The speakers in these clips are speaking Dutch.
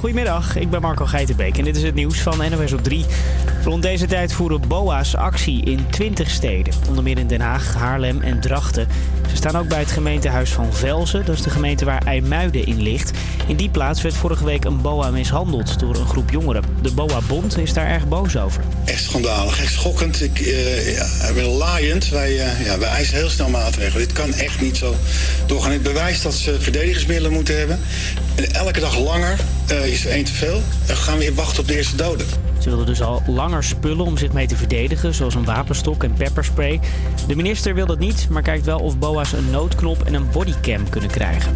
Goedemiddag, ik ben Marco Geitenbeek en dit is het nieuws van NOS op 3. Rond deze tijd voeren BOA's actie in 20 steden. Onder meer in Den Haag, Haarlem en Drachten. Staan ook bij het gemeentehuis van Velzen. Dat is de gemeente waar IJmuiden in ligt. In die plaats werd vorige week een BOA mishandeld door een groep jongeren. De BOA-bond is daar erg boos over. Echt schandalig, echt schokkend. Ik uh, ja, laaiend. Wij, uh, ja, wij eisen heel snel maatregelen. Dit kan echt niet zo doorgaan. Het bewijst dat ze verdedigingsmiddelen moeten hebben. En elke dag langer uh, is er één te veel. Dan gaan we weer wachten op de eerste doden. Ze wilden dus al langer spullen om zich mee te verdedigen, zoals een wapenstok en pepperspray. De minister wil dat niet, maar kijkt wel of BOA's een noodknop en een bodycam kunnen krijgen.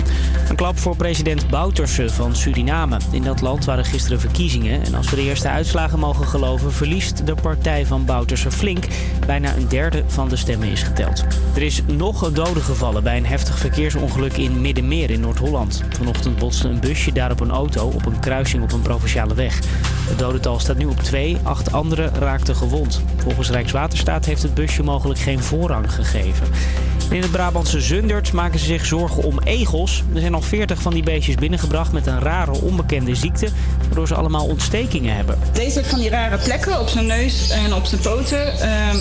Een klap voor president Bouterse van Suriname. In dat land waren gisteren verkiezingen en als we de eerste uitslagen mogen geloven, verliest de partij van Bouterse flink. Bijna een derde van de stemmen is geteld. Er is nog een dode gevallen bij een heftig verkeersongeluk in Middenmeer in Noord-Holland. Vanochtend botste een busje daar op een auto op een kruising op een provinciale weg. Het dodental staat nu op twee, acht anderen raakten gewond. Volgens Rijkswaterstaat heeft het busje mogelijk geen voorrang gegeven. In het Brabantse Zundert maken ze zich zorgen om egels. Er zijn al 40 van die beestjes binnengebracht met een rare onbekende ziekte, waardoor ze allemaal ontstekingen hebben. Deze van die rare plekken op zijn neus en op zijn poten, eh,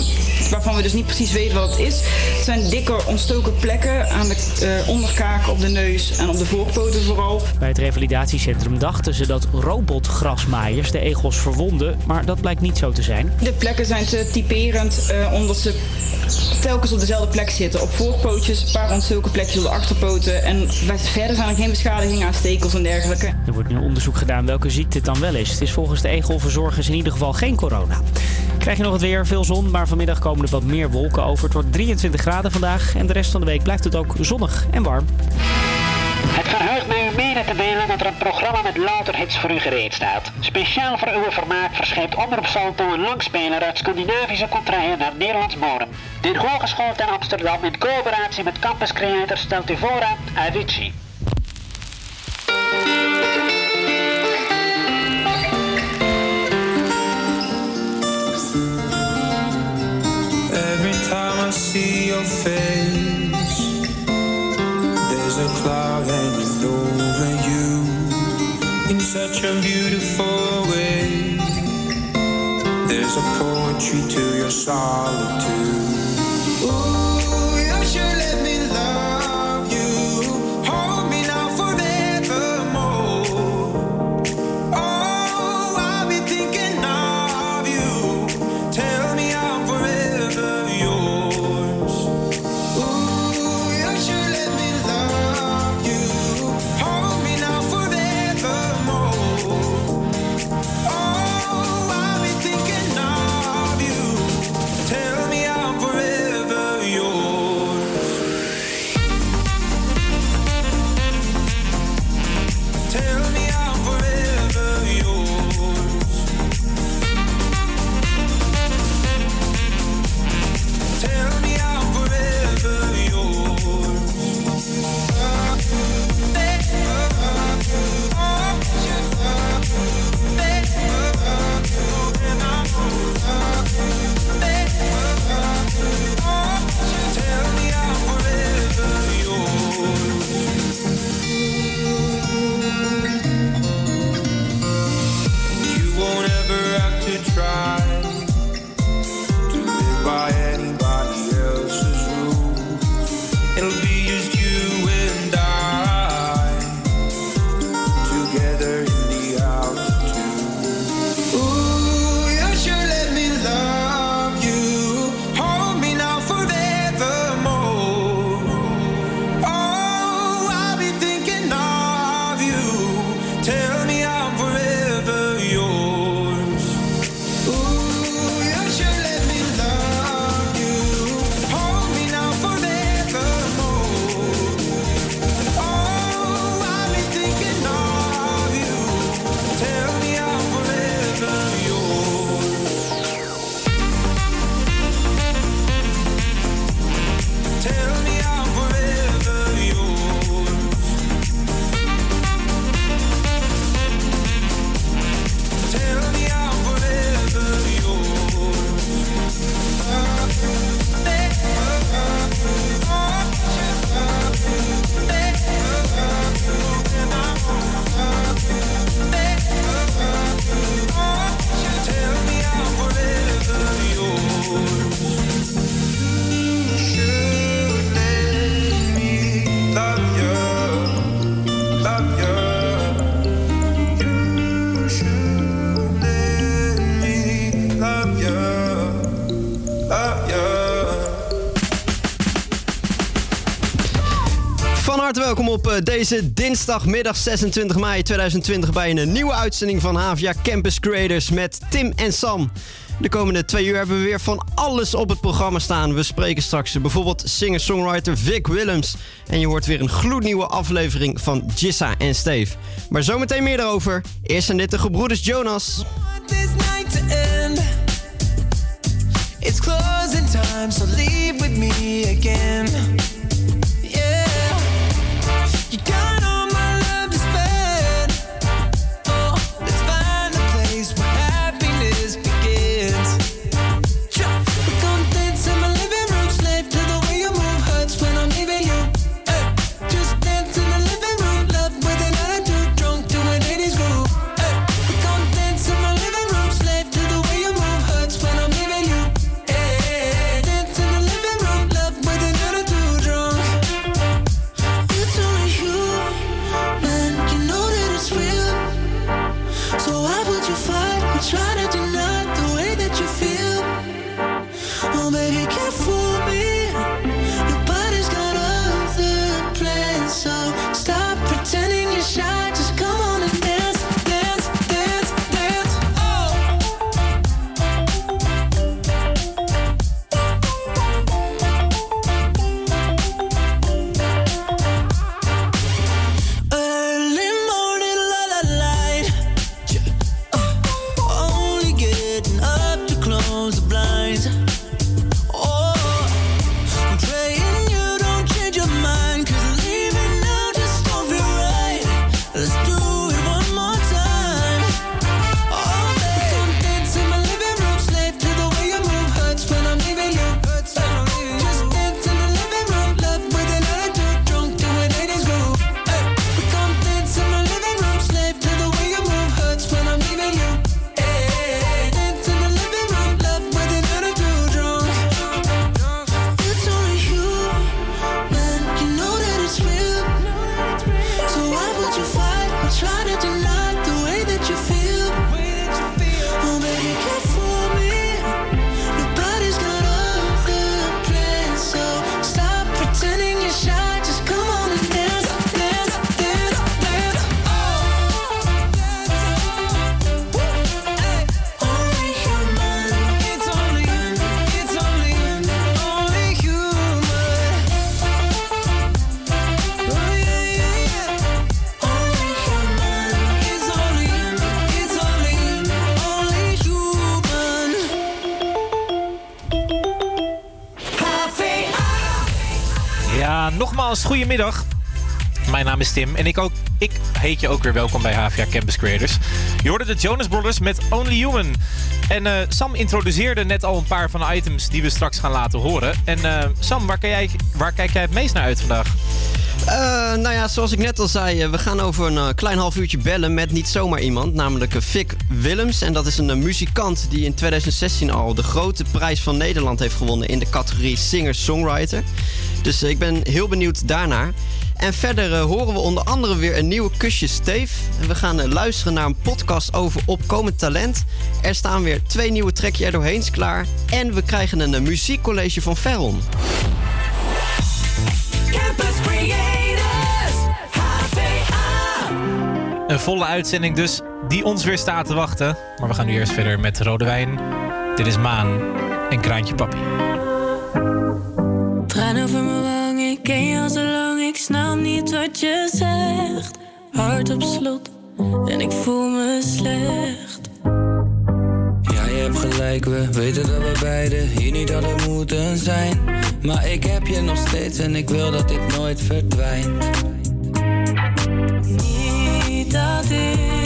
waarvan we dus niet precies weten wat het is. Het zijn dikke ontstoken plekken aan de uh, onderkaak, op de neus en op de voorpoten vooral. Bij het revalidatiecentrum dachten ze dat robotgrasmaaiers de egels verwonden, maar dat blijkt niet zo te zijn. De plekken zijn te typerend uh, omdat ze telkens op dezelfde plek zitten. Op voorpootjes, een paar ontstoken plekjes op de achterpoten. En verder zijn er geen beschadigingen aan stekels en dergelijke. Er wordt nu onderzoek gedaan welke ziekte het dan wel is. Het is volgens de egelverzorgers in ieder geval geen corona. Krijg je nog het weer, veel zon, maar vanmiddag komen er wat meer wolken over. Het wordt 23 graden vandaag en de rest van de week blijft het ook zonnig en warm. Het verheugt mij te delen dat er een programma met louter hits voor u gereed staat. Speciaal voor uw vermaak verschijnt Omroep Salto een langspeler uit Scandinavische contraien naar Nederlands bodem. Dit hogeschool in Amsterdam in coöperatie met Campus Creator stelt u voor aan Avicii. Every time I see your face, there's a cloud hanging such a beautiful way. There's a poetry to your solitude. Deze dinsdagmiddag 26 mei 2020 bij een nieuwe uitzending van Havia Campus Creators met Tim en Sam. De komende twee uur hebben we weer van alles op het programma staan. We spreken straks bijvoorbeeld singer-songwriter Vic Willems. En je hoort weer een gloednieuwe aflevering van Jissa en Steve. Maar zometeen meer daarover. Eerst zijn dit de gebroeders Jonas. It's closing time, so leave with me again. Goedemiddag. Mijn naam is Tim en ik, ook, ik heet je ook weer welkom bij HVA Campus Creators. Je hoorde de Jonas Brothers met Only Human. En eh, Sam introduceerde net al een paar van de items die we straks gaan laten horen. En eh, Sam, waar, kijk jij, waar kijk jij het meest naar uit vandaag? Eh, nou ja, zoals ik net al zei, we gaan over een klein half uurtje bellen met niet zomaar iemand, namelijk Vic Willems. En dat is een muzikant die in 2016 al de grote prijs van Nederland heeft gewonnen in de categorie singer-songwriter. Dus eh, ik ben heel benieuwd daarnaar. En verder eh, horen we onder andere weer een nieuwe Kusje Steef. En we gaan eh, luisteren naar een podcast over opkomend talent. Er staan weer twee nieuwe trekjes er doorheen klaar. En we krijgen een muziekcollege van Ferron. Campus Creators. HVA. Een volle uitzending dus, die ons weer staat te wachten. Maar we gaan nu eerst verder met Rode Wijn. Dit is Maan en Kraantje Papi. Over mijn wang, ik ken je al zo lang. Ik snap niet wat je zegt. Hart op slot en ik voel me slecht. Ja, je hebt gelijk, we weten dat we beiden hier niet hadden moeten zijn. Maar ik heb je nog steeds en ik wil dat dit nooit verdwijnt. Niet dat ik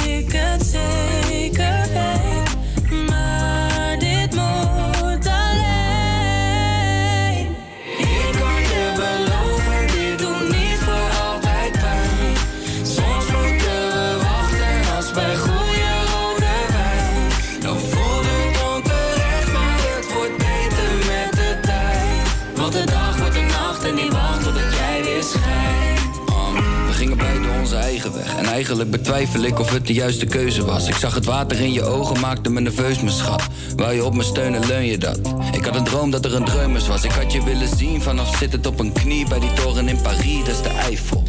onze eigen weg. En eigenlijk betwijfel ik of het de juiste keuze was. Ik zag het water in je ogen, maakte me nerveus, mijn schat. Wou je op me steunen, leun je dat? Ik had een droom dat er een dreumers was. Ik had je willen zien vanaf zittend op een knie bij die toren in Parijs, dat is de Eiffel.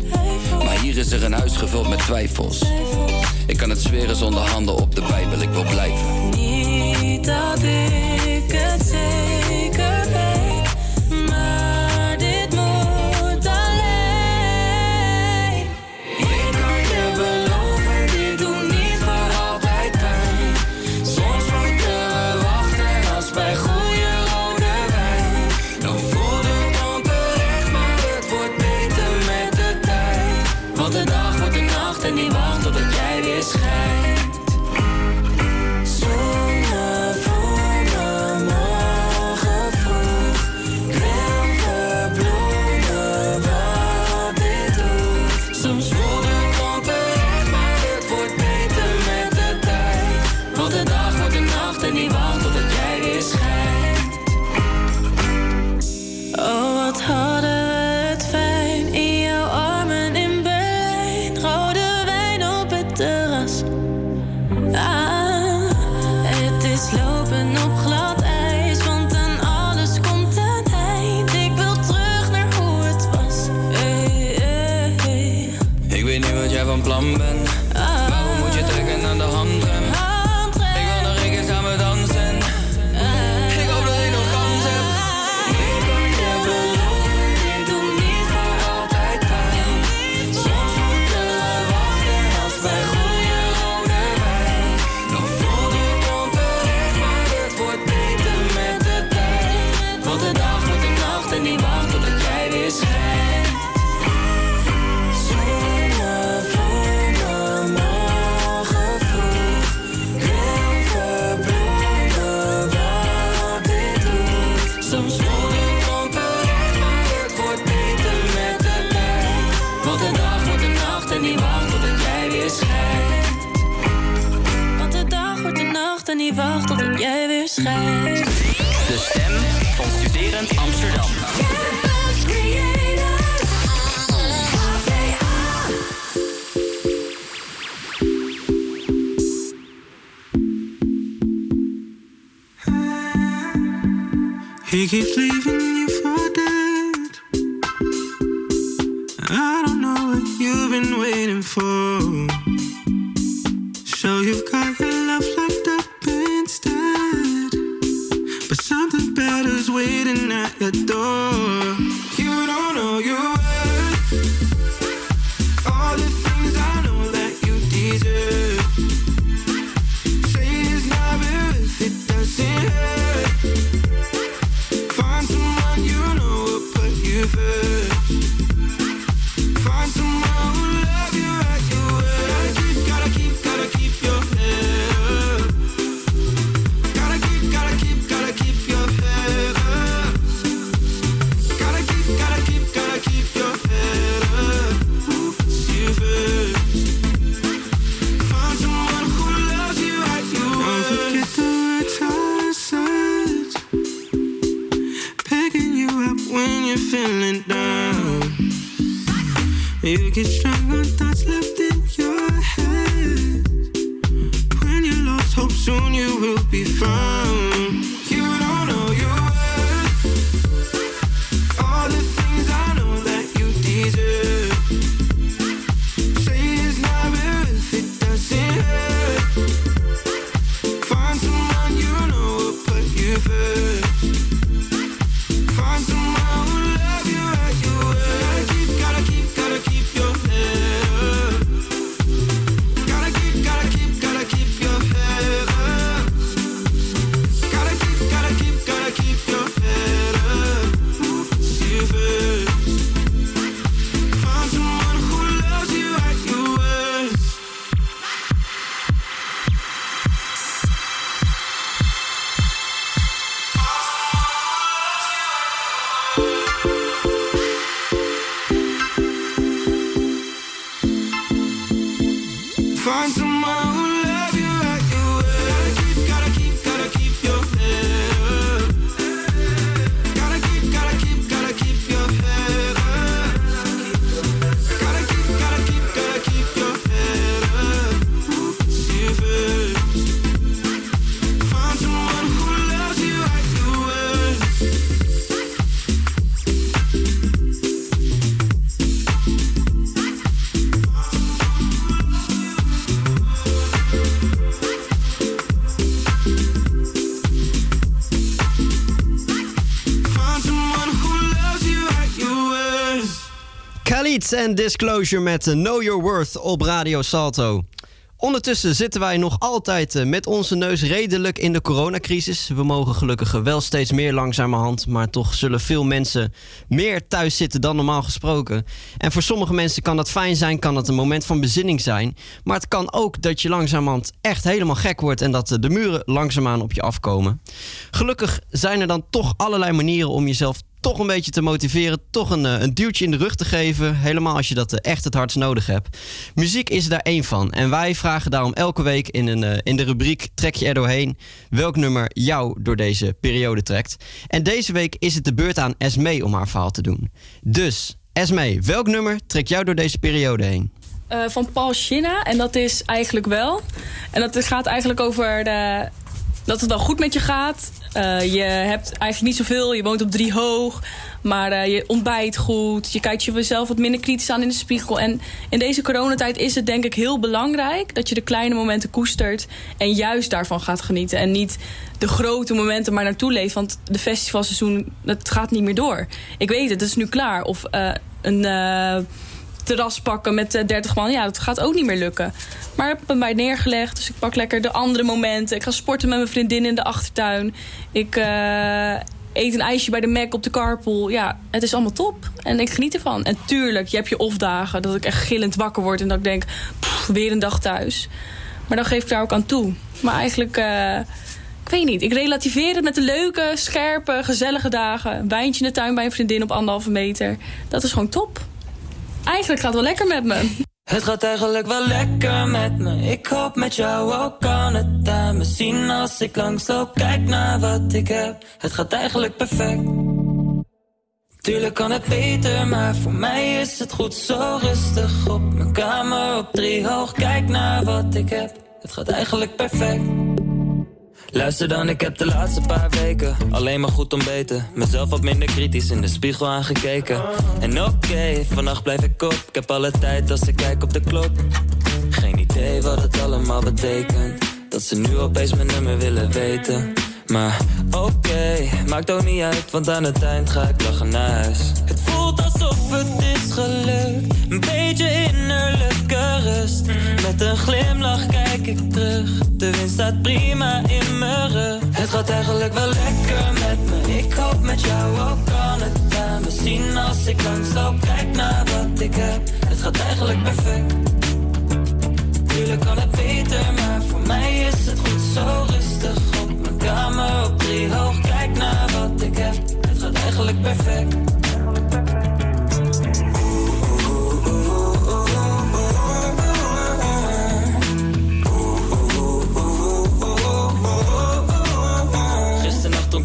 Maar hier is er een huis gevuld met twijfels. Ik kan het zweren zonder handen op de Bijbel, ik wil blijven. Niet dat ik het zeg. find some Khalid en Disclosure met eh, Know Your Worth op Radio Salto. Ondertussen zitten wij nog altijd eh, met onze neus redelijk in de coronacrisis. We mogen gelukkig wel steeds meer langzamerhand, maar toch zullen veel mensen meer thuis zitten dan normaal gesproken. En voor sommige mensen kan dat fijn zijn, kan het een moment van bezinning zijn. Maar het kan ook dat je langzamerhand echt helemaal gek wordt en dat eh, de muren langzaamaan op je afkomen. Gelukkig zijn er dan toch allerlei manieren om jezelf toch een beetje te motiveren, toch een, eh, een duwtje in de rug te geven. Helemaal als je dat eh, echt het hardst nodig hebt. Muziek is daar één van. En wij vragen daarom elke week in, een, eh, in de rubriek Trek je er doorheen welk nummer jou door deze periode trekt. En deze week is het de beurt aan Esme om haar verhaal te doen. Dus, Esme, welk nummer trekt jou door deze periode heen? Van Paul Shinna. En dat is eigenlijk wel. En dat gaat eigenlijk over de, dat het wel goed met je gaat. Eh, je hebt eigenlijk niet zoveel. Je woont op drie hoog. Maar eh, je ontbijt goed. Je kijkt jezelf wat minder kritisch aan in de spiegel. En in deze coronatijd is het denk ik heel belangrijk... dat je de kleine momenten koestert. En juist daarvan gaat genieten. En niet de grote momenten maar naartoe leeft. Want de festivalseizoen, dat gaat niet meer door. Ik weet het, het is nu klaar. Of eh, een... terras pakken met eh, 30 man. Ja, dat gaat ook niet meer lukken. Maar ik heb hem bij neergelegd. Dus ik pak lekker de andere momenten. Ik ga sporten met mijn vriendin in de achtertuin. Ik eh, eet een ijsje bij de Mac op de carpool. Ja, het is allemaal top. En ik geniet ervan. En tuurlijk, je hebt je off-dagen. Dat ik echt gillend wakker word. En dat ik denk, weer een dag thuis. Maar dan geef ik daar ook aan toe. Maar eigenlijk... eh, ik weet niet, ik relativeer het met de leuke, scherpe, gezellige dagen. Een wijntje in de tuin bij een vriendin op anderhalve meter. Dat is gewoon top. Eigenlijk gaat het wel lekker met me. Het gaat eigenlijk wel lekker met me. Ik hoop met jou ook kan het aan me zien als ik langsloop. Kijk naar wat ik heb. Het gaat eigenlijk perfect. Tuurlijk kan het beter, maar voor mij is het goed zo rustig op mijn kamer op drie hoog. Kijk naar wat ik heb. Het gaat eigenlijk perfect. Luister dan, ik heb de laatste paar weken alleen maar goed ontbeten. Mezelf wat minder kritisch in de spiegel aangekeken. En oké, vannacht blijf ik op. Ik heb alle tijd als ik kijk op de klok. Geen idee wat het allemaal betekent. Dat ze nu opeens mijn nummer willen weten. Maar oké, maakt ook niet uit, want aan het eind ga ik lachen naar huis. Het voelt alsof het is gelukt. Een beetje innerlijke rust. Met een glimlach kijk ik terug. De wind staat prima in mijn rug. Het gaat eigenlijk wel lekker met me. Ik hoop met jou ook kan het aan zien als ik langsloop. Kijk naar wat ik heb. Het gaat eigenlijk perfect. Tuurlijk kan het beter, maar voor mij is het goed zo rustig mijn kamer op drie hoog. Kijk naar wat ik heb, het gaat eigenlijk perfect.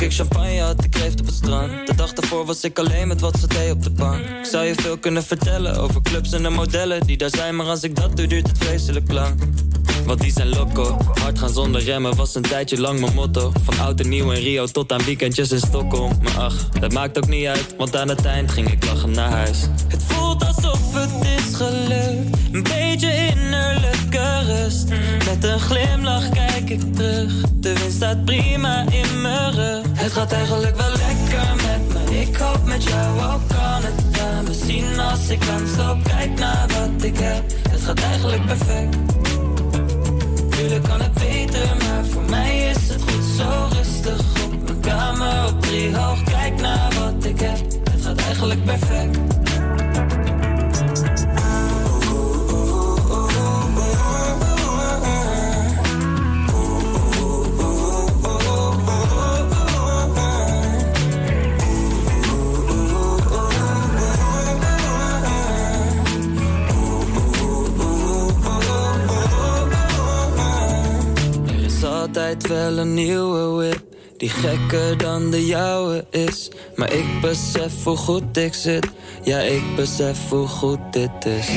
Ik champagne, had ik leefd op het strand. De dag daarvoor was ik alleen met wat saté op de bank. Ik zou je veel kunnen vertellen over clubs en de modellen die daar zijn, maar als ik dat doe, duurt het vreselijk lang. Want die zijn loco. Hard gaan zonder remmen was een tijdje lang mijn motto. Van oud en nieuw in Rio tot aan weekendjes in Stockholm. Maar ach, dat maakt ook niet uit, want aan het eind ging ik lachen naar huis. Het voelt alsof het is gelukt. Een beetje innerlijke rust. Met een glimlach kijk ik terug. De wind staat prima in mijn rug. Het gaat eigenlijk wel lekker met me. Ik hoop met jou ook kan het zien als ik langsloop. Kijk naar wat ik heb. Het gaat eigenlijk perfect. Tuurlijk kan het beter, maar voor mij is het goed zo rustig op mijn kamer op drie hoog. Kijk naar wat ik heb, het gaat eigenlijk perfect. Altijd wel een nieuwe whip die gekker dan de jouwe is. Maar ik besef hoe goed ik zit. Ja, ik besef hoe goed dit is.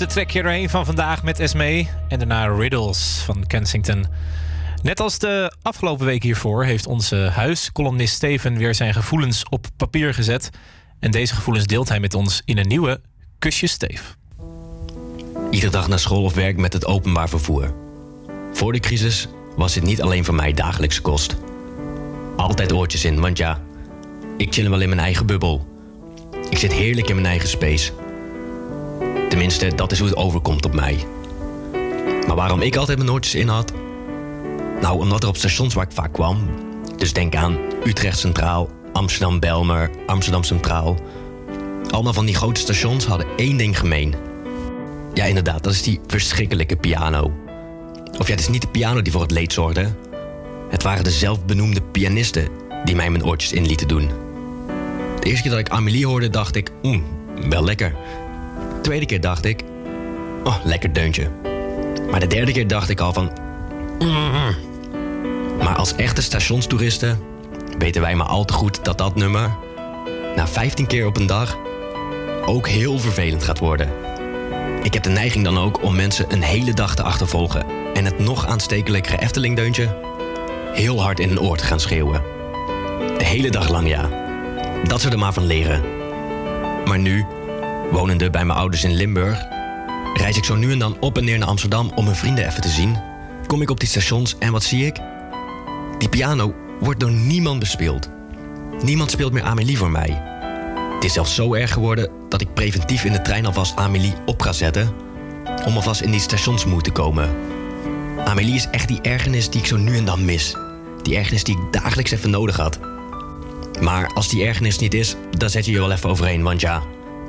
Eerste track hier doorheen van vandaag met Esme. En daarna Riddles van Kensington. Net als de afgelopen week hiervoor heeft onze huiscolumnist Steven weer zijn gevoelens op papier gezet. En deze gevoelens deelt hij met ons in een nieuwe Kusje Steef. Iedere dag naar school of werk met het openbaar vervoer. Voor de crisis was dit niet alleen voor mij dagelijkse kost. Altijd oortjes in, want ja, ik chill wel in mijn eigen bubbel. Ik zit heerlijk in mijn eigen space. Tenminste, dat is hoe het overkomt op mij. Maar waarom ik altijd mijn oortjes in had? Nou, omdat er op stations waar ik vaak kwam, dus denk aan Utrecht Centraal, Amsterdam Belmer, Amsterdam Centraal. Allemaal van die grote stations hadden één ding gemeen. Ja, inderdaad, dat is die verschrikkelijke piano. Of ja, het is niet de piano die voor het leed zorgde. Het waren de zelfbenoemde pianisten die mij mijn oortjes in lieten doen. De eerste keer dat ik Amélie hoorde, dacht ik, mm, wel lekker. De tweede keer dacht ik, oh, lekker deuntje. Maar de derde keer dacht ik al van. Maar als echte stationstoeristen weten wij maar al te goed dat dat nummer, na 15 keer op een dag, ook heel vervelend gaat worden. Ik heb de neiging dan ook om mensen een hele dag te achtervolgen en het nog aanstekelijkere Eftelingdeuntje heel hard in een oor te gaan schreeuwen. De hele dag lang ja. Dat ze er maar van leren. Maar nu, wonende bij mijn ouders in Limburg, reis ik zo nu en dan op en neer naar Amsterdam om mijn vrienden even te zien. Kom ik op die stations en wat zie ik? Die piano wordt door niemand bespeeld. Niemand speelt meer Amélie voor mij. Het is zelfs zo erg geworden dat ik preventief in de trein alvast Amélie op ga zetten. Om alvast in die stationsmoed te komen. Amélie is echt die ergernis die ik zo nu en dan mis. Die ergernis die ik dagelijks even nodig had. Maar als die ergernis niet is, dan zet je je wel even overheen. Want ja,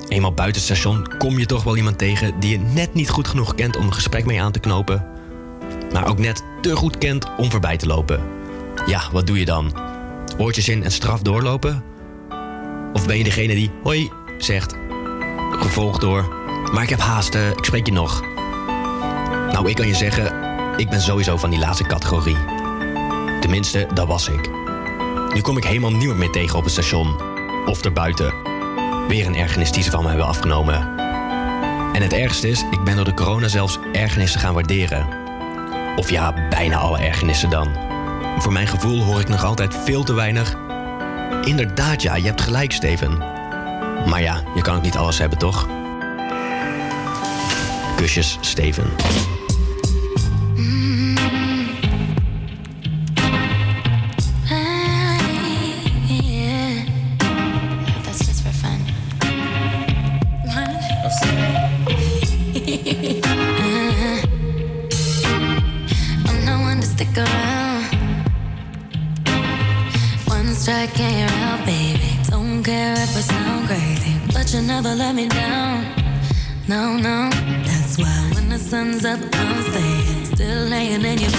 eenmaal buiten het station kom je toch wel iemand tegen die je net niet goed genoeg kent om een gesprek mee aan te knopen. Maar ook net te goed kent om voorbij te lopen. Ja, wat doe je dan? Oortjes in en straf doorlopen? Of ben je degene die hoi zegt, gevolgd door maar ik heb haast, eh, ik spreek je nog. Nou, ik kan je zeggen, ik ben sowieso van die laatste categorie. Tenminste, dat was ik. Nu kom ik helemaal niemand meer tegen op het station. Of erbuiten. Weer een ergernis die ze van me hebben afgenomen. En het ergste is, ik ben door de corona zelfs ergernissen gaan waarderen. Of ja, bijna alle ergernissen dan. Voor mijn gevoel hoor ik nog altijd veel te weinig. Inderdaad, ja, je hebt gelijk, Steven. Maar ja, je kan ook niet alles hebben, toch? Kusjes, Steven. That's when the sun's up, I'm staying. Still laying in your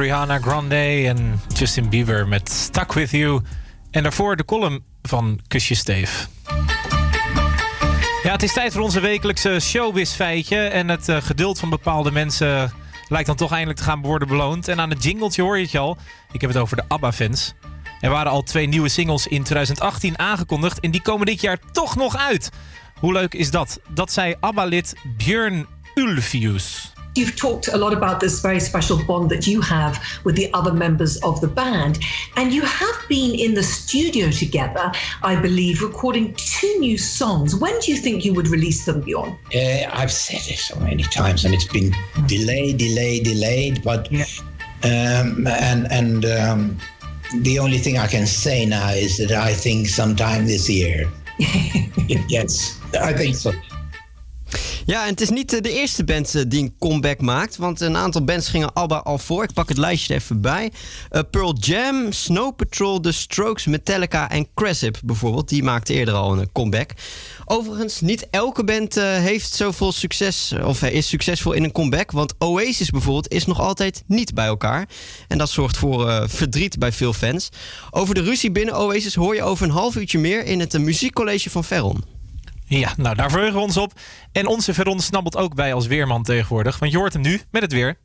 Ariana Grande en Justin Bieber met Stuck With You. En daarvoor de column van Kusje Steef. Ja, het is tijd voor onze wekelijkse showbiz feitje. En het eh, geduld van bepaalde mensen lijkt dan toch eindelijk te gaan worden beloond. En aan het jingletje hoor je het al. Ik heb het over de ABBA-fans. Er waren al twee nieuwe singles in 2018 aangekondigd. En die komen dit jaar toch nog uit. Hoe leuk is dat? Dat zei ABBA-lid Björn Ulfius. You've talked a lot about this very special bond that you have with the other members of the band. And you have been in the studio together, I believe, recording two new songs. When do you think you would release them, Bjorn? Uh, I've said it so many times, and it's been delayed, delayed, delayed. But um, and and um, the only thing I can say now is that I think sometime this year. yes, I think so. Ja, en het is niet eh, de eerste band eh, die een comeback maakt. Want een aantal bands gingen ABBA al voor. Ik pak het lijstje even bij. Eh, Pearl Jam, Snow Patrol, The Strokes, Metallica en Cressip bijvoorbeeld. Die maakten eerder al een comeback. Overigens, niet elke band eh, heeft zoveel succes of is succesvol in een comeback. Want Oasis bijvoorbeeld is nog altijd niet bij elkaar. En dat zorgt voor verdriet bij veel fans. Over de ruzie binnen Oasis hoor je over een half uurtje meer in het muziekcollege van Ferron. Ja, nou daar verheugen we ons op. En onze Veron snabbelt ook bij als weerman tegenwoordig. Want je hoort hem nu met het weer.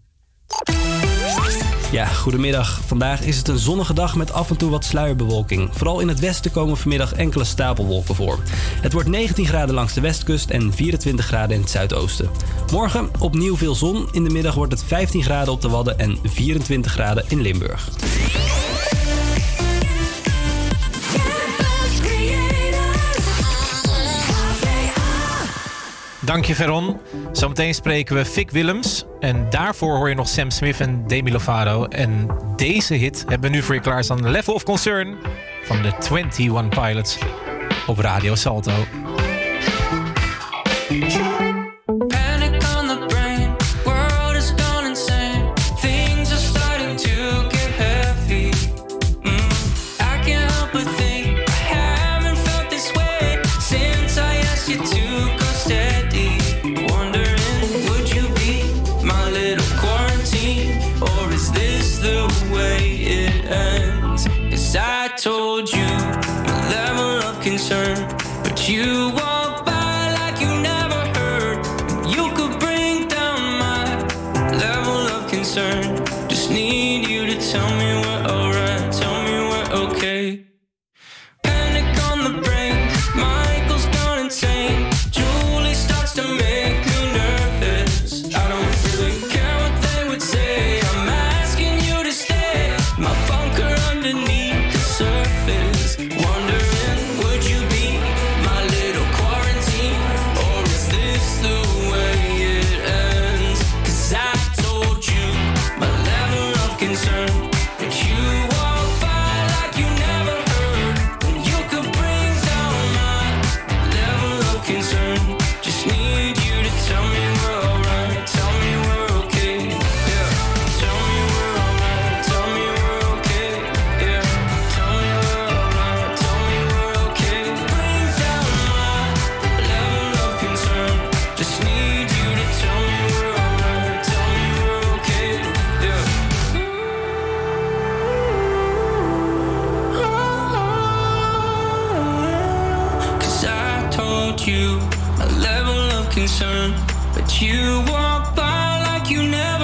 Ja, goedemiddag. Vandaag is het een zonnige dag met af en toe wat sluierbewolking. Vooral in het westen komen vanmiddag enkele stapelwolken voor. Het wordt 19 graden langs de westkust en 24 graden in het zuidoosten. Morgen opnieuw veel zon. In de middag wordt het 15 graden op de Wadden en 24 graden in Limburg. Dank je, Veron. Zometeen spreken we Vic Willems. En daarvoor hoor je nog Sam Smith en Demi Lovato. En deze hit hebben we nu voor je klaarstaan. Level of Concern van de 21 Pilots op Radio Salto. you a level of concern, but you walk by like you never.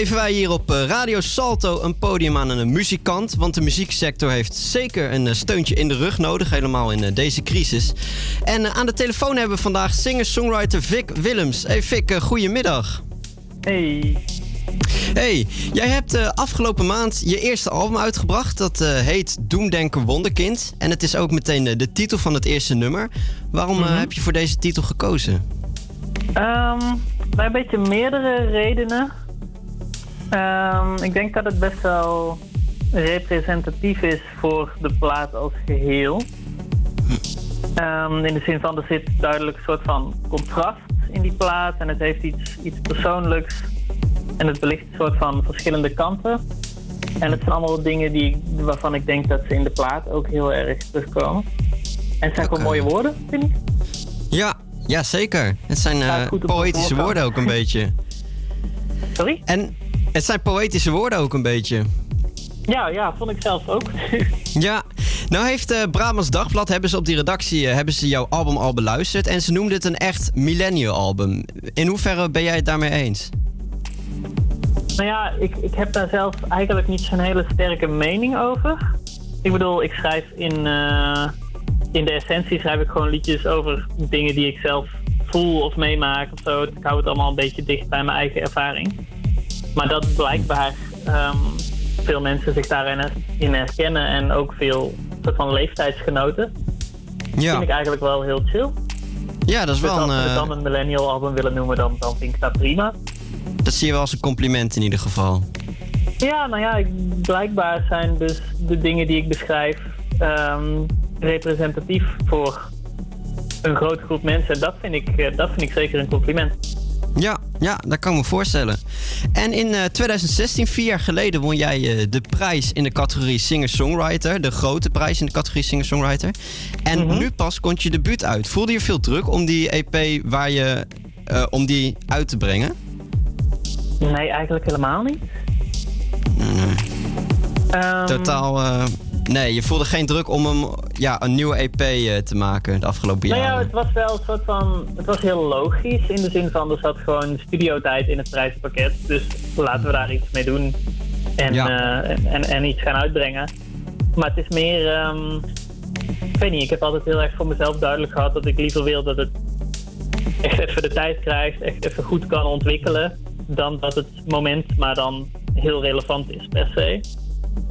Geven wij hier op eh, Radio Salto een podium aan een muzikant. Want de muzieksector heeft zeker een eh, steuntje in de rug nodig, helemaal in eh, deze crisis. En aan de telefoon hebben we vandaag singer-songwriter Vic Willems. Hey Vic, goedemiddag. Hey. Hey, jij hebt eh, afgelopen maand je eerste album uitgebracht. Dat heet Doemdenken Wonderkind. En het is ook meteen de titel van het eerste nummer. Waarom Mhm. heb je voor deze titel gekozen? Ehm, bij een beetje meerdere redenen. Ehm, ik denk dat het best wel representatief is voor de plaat als geheel. Ehm, in de zin van er zit duidelijk een soort van contrast in die plaat en het heeft iets, iets persoonlijks en het belicht een soort van verschillende kanten. En het zijn allemaal dingen die, waarvan ik denk dat ze in de plaat ook heel erg terugkomen. En het zijn gewoon mooie woorden, vind ik. Ja, ja zeker. Het zijn eh, poëtische woorden ook een beetje. Sorry? En het zijn poëtische woorden ook een beetje. Ja, ja, vond ik zelf ook. Ja, nou heeft Brabants Dagblad, hebben ze op die redactie, eh, hebben ze jouw album al beluisterd. En ze noemden het een echt millennial album. In hoeverre ben jij het daarmee eens? Nou ja, ik, ik heb daar zelf eigenlijk niet zo'n hele sterke mening over. Ik bedoel, ik schrijf in, eh, in de essentie schrijf ik gewoon liedjes over dingen die ik zelf voel of meemaak of zo. Ik hou het allemaal een beetje dicht bij mijn eigen ervaring. Maar dat blijkbaar ehm, veel mensen zich daarin in herkennen en ook veel soort van leeftijdsgenoten. Ja. Vind ik eigenlijk wel heel chill. Ja, dat is Dus wel als een, we het eh, dan een millennial album willen noemen, dan, dan vind ik dat prima. dat zie je wel als een compliment in ieder geval. Ja, nou ja, ik- blijkbaar zijn dus de dingen die ik beschrijf ehm, representatief voor een grote groep mensen. En dat vind ik, eh, dat vind ik zeker een compliment. Ja, ja, dat kan ik me voorstellen. En in eh, 2016, vier jaar geleden, won jij eh, de prijs in de categorie Singer-Songwriter. De grote prijs in de categorie Singer-Songwriter. En Mhm. nu pas komt je debuut uit. Voelde je veel druk om die EP waar je, eh, om die uit te brengen? Nee, eigenlijk helemaal niet. Ehm, Totaal. Nee, je voelde geen druk om hem, ja, een nieuwe EP eh, te maken de afgelopen Nou ja, jaren. het was wel een soort van. Het was heel logisch in de zin van er zat gewoon studiotijd in het prijzenpakket. Dus laten we daar iets mee doen en, Ja. eh, en, en, en iets gaan uitbrengen. Maar het is meer. ehm, ik weet niet, ik heb altijd heel erg voor mezelf duidelijk gehad dat ik liever wil dat het echt even de tijd krijgt, echt even goed kan ontwikkelen. Dan dat het moment maar dan heel relevant is per se.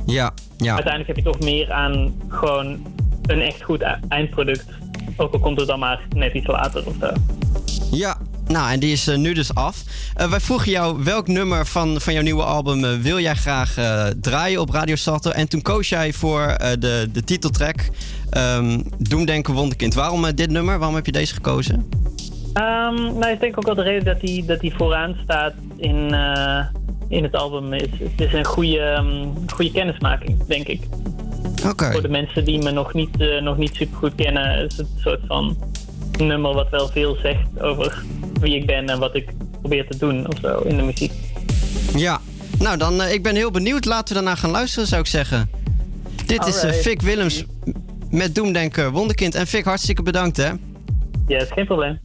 Ja, ja. Uiteindelijk heb je toch meer aan gewoon een echt goed e- eindproduct. Ook al komt het dan maar net iets later of zo. Ja, nou en die is eh, nu dus af. Eh, wij vroegen jou welk nummer van, van jouw nieuwe album eh, wil jij graag draaien op Radio Salto. En toen koos jij voor de, de titeltrack ehm Doemdenken Wonderkind. Waarom dit nummer? Waarom heb je deze gekozen? Ehm, nou, ik denk ook wel de reden dat hij dat die vooraan staat in, in het album is. Het is een goede, ehm, goede kennismaking, denk ik. Oké. Voor de mensen die me nog niet, eh, nog niet super goed kennen, is het een soort van nummer wat wel veel zegt over wie ik ben en wat ik probeer te doen of zo in de muziek. Ja, nou dan, eh, ik ben heel benieuwd. Laten we daarna gaan luisteren, zou ik zeggen. Dit is Alright. Vic Willems met Doemdenken Wonderkind. En Vic, hartstikke bedankt hè. Ja, is geen probleem.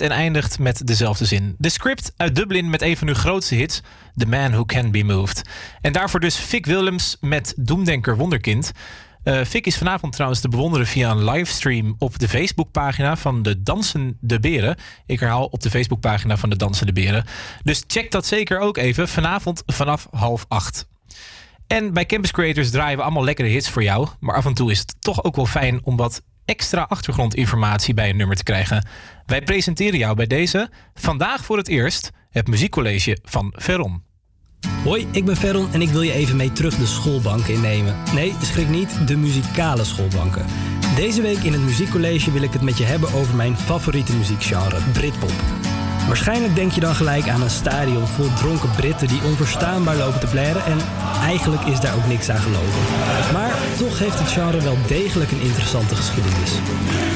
En eindigt met dezelfde zin. De script uit Dublin met een van hun grootste hits, The Man Who Can Be Moved. En daarvoor dus Vic Willems met Doemdenker Wonderkind. Eh Vic is vanavond trouwens te bewonderen via een livestream op de Facebookpagina van de Dansende Beren. Ik herhaal op de Facebookpagina van de Dansende Beren. Dus check dat zeker ook even vanavond vanaf half acht. En bij Campus Creators draaien we allemaal lekkere hits voor jou. Maar af en toe is het toch ook wel fijn om wat extra achtergrondinformatie bij een nummer te krijgen. Wij presenteren jou bij deze vandaag voor het eerst het muziekcollege van Veron. Hoi, ik ben Ferron en ik wil je even mee terug de schoolbanken innemen. Nee, schrik niet, de muzikale schoolbanken. Deze week in het muziekcollege wil ik het met je hebben over mijn favoriete muziekgenre, Britpop. Waarschijnlijk denk je dan gelijk aan een stadion vol dronken Britten die onverstaanbaar lopen te blaren en eigenlijk is daar ook niks aan geloven. Maar toch heeft het genre wel degelijk een interessante geschiedenis.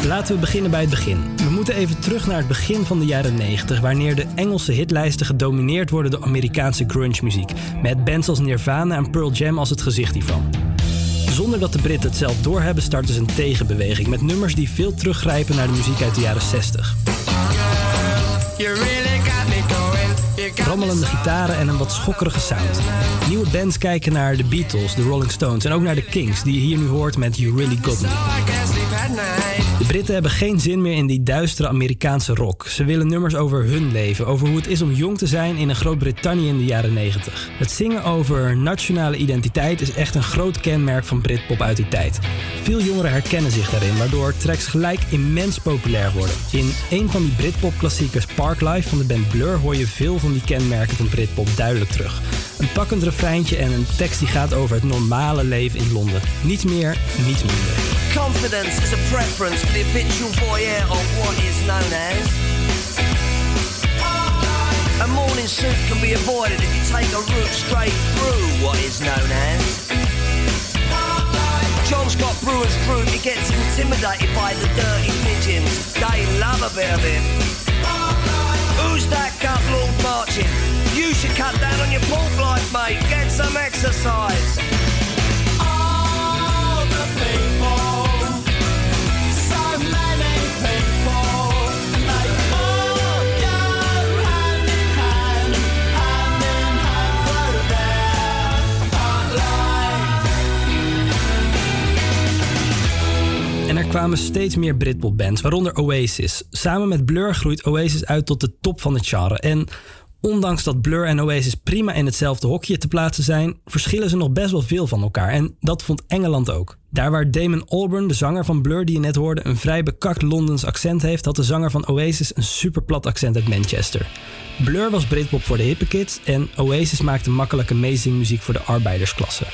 Laten we beginnen bij het begin. We moeten even terug naar het begin van de jaren 90, wanneer de Engelse hitlijsten gedomineerd worden door Amerikaanse grunge muziek, met bands als Nirvana en Pearl Jam als het gezicht hiervan. Zonder dat de Britten het zelf doorhebben, starten ze een tegenbeweging met nummers die veel teruggrijpen naar de muziek uit de jaren 60. Rammelende gitaren en een wat schokkerige sound. Nieuwe bands kijken naar de Beatles, de Rolling Stones en ook naar de Kings, die je hier nu hoort met You Really Got Me. De Britten hebben geen zin meer in die duistere Amerikaanse rock. Ze willen nummers over hun leven, over hoe het is om jong te zijn in een Groot-Brittannië in de jaren 90. Het zingen over nationale identiteit is echt een groot kenmerk van Britpop uit die tijd. Veel jongeren herkennen zich daarin, waardoor tracks gelijk immens populair worden. In een van die Britpop-klassiekers Parklife van de band Blur hoor je veel van die kenmerken van Britpop duidelijk terug. Een pakkend refreintje en een tekst die gaat over het normale leven in Londen. Niets meer, niets minder. Confidence is a preference for the habitual voyeur of what is known as. A morning suit can be avoided if you take a route straight through what is known as. John Scott Brewer's fruit, he gets intimidated by the dirty pigeons. They love a bit of. Who's that cut Lord marching? You should cut down on your pork life, mate. Get some exercise. All the people, En er kwamen steeds meer Britpop-bands, waaronder Oasis. Samen met Blur groeit Oasis uit tot de top van het genre. En ondanks dat Blur en Oasis prima in hetzelfde hokje te plaatsen zijn, verschillen ze nog best wel veel van elkaar. En dat vond Engeland ook. Daar waar Damon Albarn, de zanger van Blur die je net hoorde, een vrij bekakt Londens accent heeft, had de zanger van Oasis een superplat accent uit Manchester. Blur was Britpop voor de hippe kids en Oasis maakte makkelijke meezingmuziek voor de arbeidersklasse.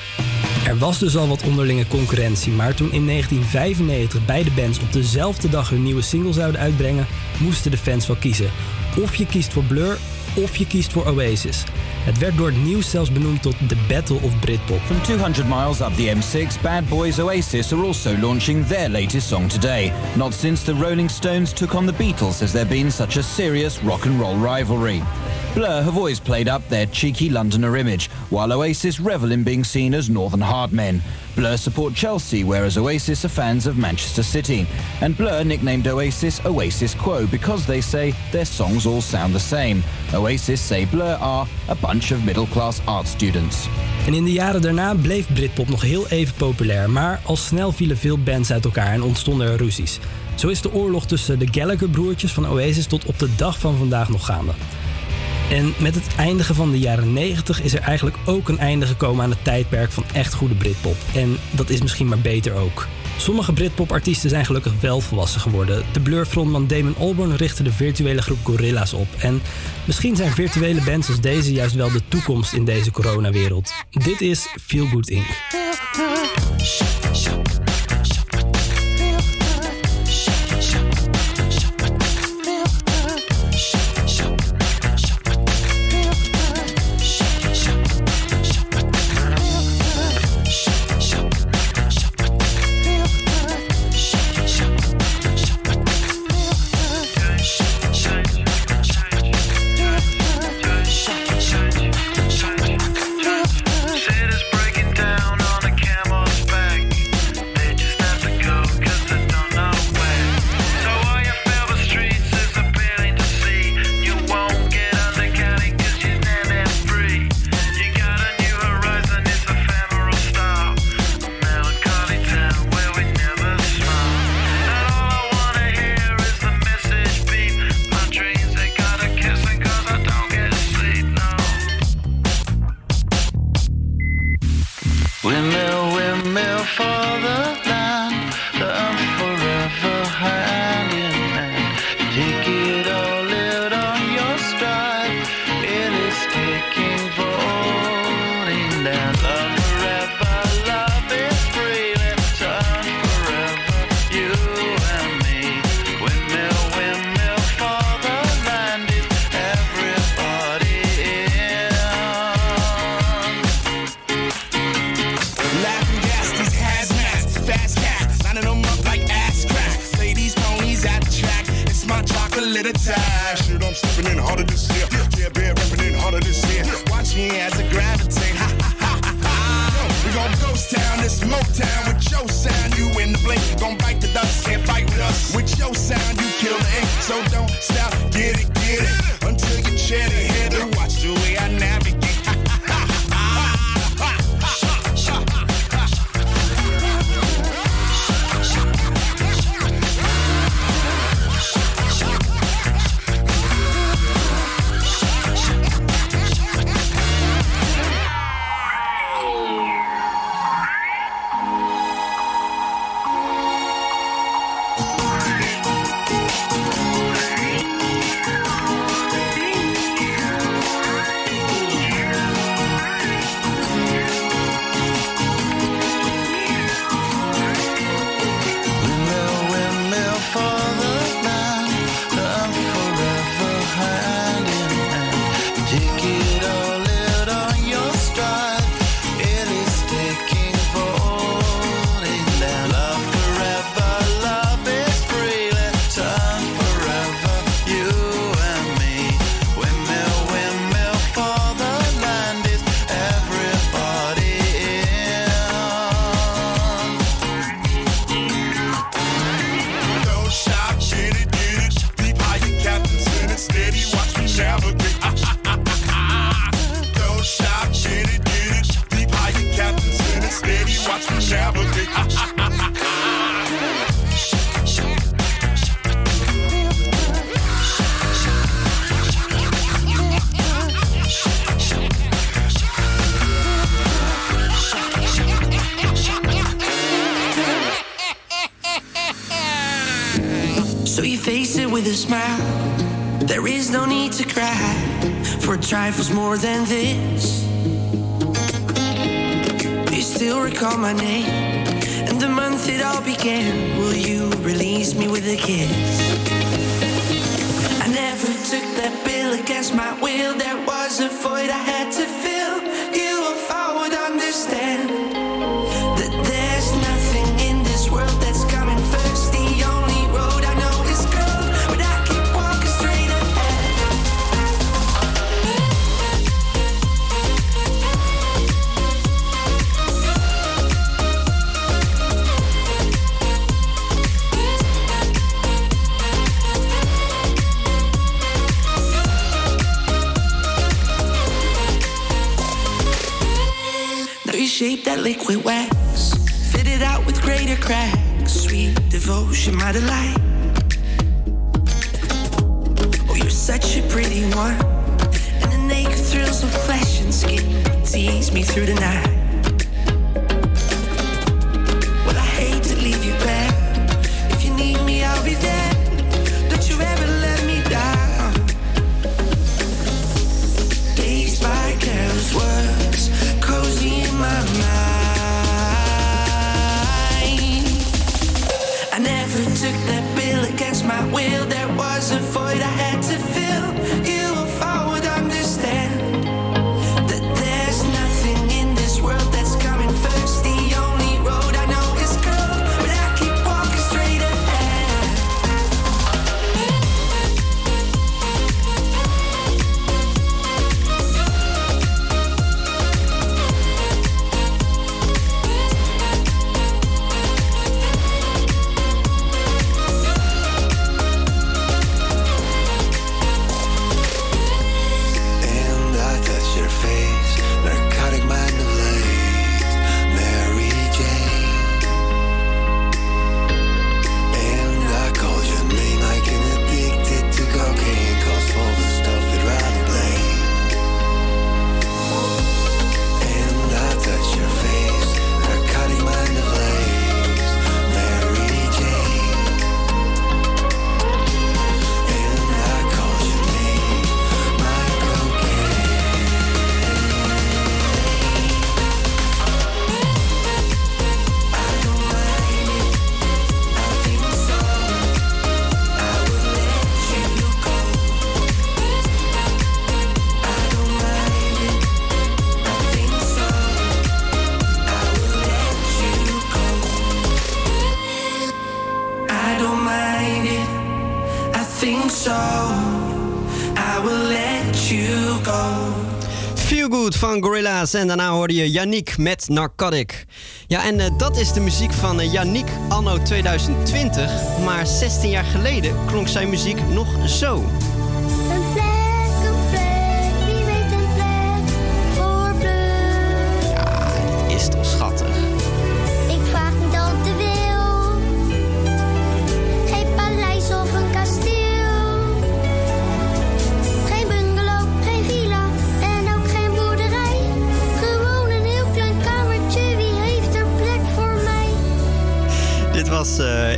Er was dus al wat onderlinge concurrentie, maar toen in 1995 beide bands op dezelfde dag hun nieuwe single zouden uitbrengen, moesten de fans wel kiezen. Of je kiest voor Blur of je kiest voor Oasis. Het werd door het nieuws zelfs benoemd tot de Battle of Britpop. From 200 miles up the M6, Bad Boys Oasis are also launching their latest song today. Not since the Rolling Stones took on the Beatles has there been such a serious rock and roll rivalry. Blur have always played up their cheeky Londoner image, while Oasis revel in being seen as northern hard men. Blur support Chelsea, whereas Oasis are fans of Manchester City. And Blur nicknamed Oasis Oasis Quo because they say their songs all sound the same. Oasis say Blur are a bunch of middle class art students. En in de jaren daarna bleef Britpop nog heel even populair, maar al snel vielen veel bands uit elkaar en ontstonden er ruzies. Zo is de oorlog tussen de Gallagher-broertjes van Oasis tot op de dag van vandaag nog gaande. En met het eindigen van de jaren 90 is er eigenlijk ook een einde gekomen aan het tijdperk van echt goede Britpop. En dat is misschien maar beter ook. Sommige Britpop-artiesten zijn gelukkig wel volwassen geworden. De Blur-frontman Damon Albarn richtte de virtuele groep Gorilla's op. En misschien zijn virtuele bands als deze juist wel de toekomst in deze coronawereld. Dit is Feel Good Inc. en daarna hoorde je Yannick met Narcotic. Ja, en eh, dat is de muziek van eh, Yannick anno 2020. Maar 16 jaar geleden klonk zijn muziek nog zo.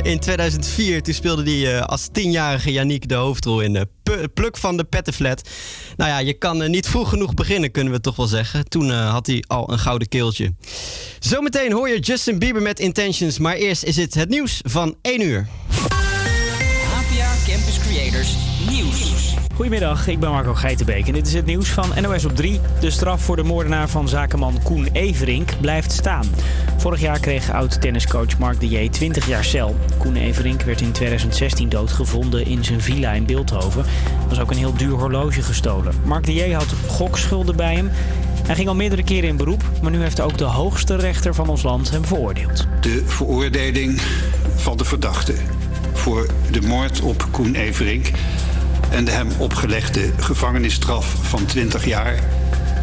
In 2004. Toen speelde hij eh, als tienjarige Yannick de hoofdrol in de Pluk van de Pettenflat. Nou ja, je kan eh, niet vroeg genoeg beginnen, kunnen we toch wel zeggen. Toen eh, had hij al een gouden keeltje. Zometeen hoor je Justin Bieber met Intentions. Maar eerst is het het nieuws van 1 uur. Goedemiddag, ik ben Marco Geitenbeek en dit is het nieuws van NOS op 3. De straf voor de moordenaar van zakenman Koen Everink blijft staan. Vorig jaar kreeg oud-tenniscoach Mark de J 20 jaar cel. Koen Everink werd in 2016 doodgevonden in zijn villa in Beeldhoven. Er was ook een heel duur horloge gestolen. Mark de J had gokschulden bij hem. Hij ging al meerdere keren in beroep, maar nu heeft ook de hoogste rechter van ons land hem veroordeeld. De veroordeling van de verdachte voor de moord op Koen Everink en de hem opgelegde gevangenisstraf van 20 jaar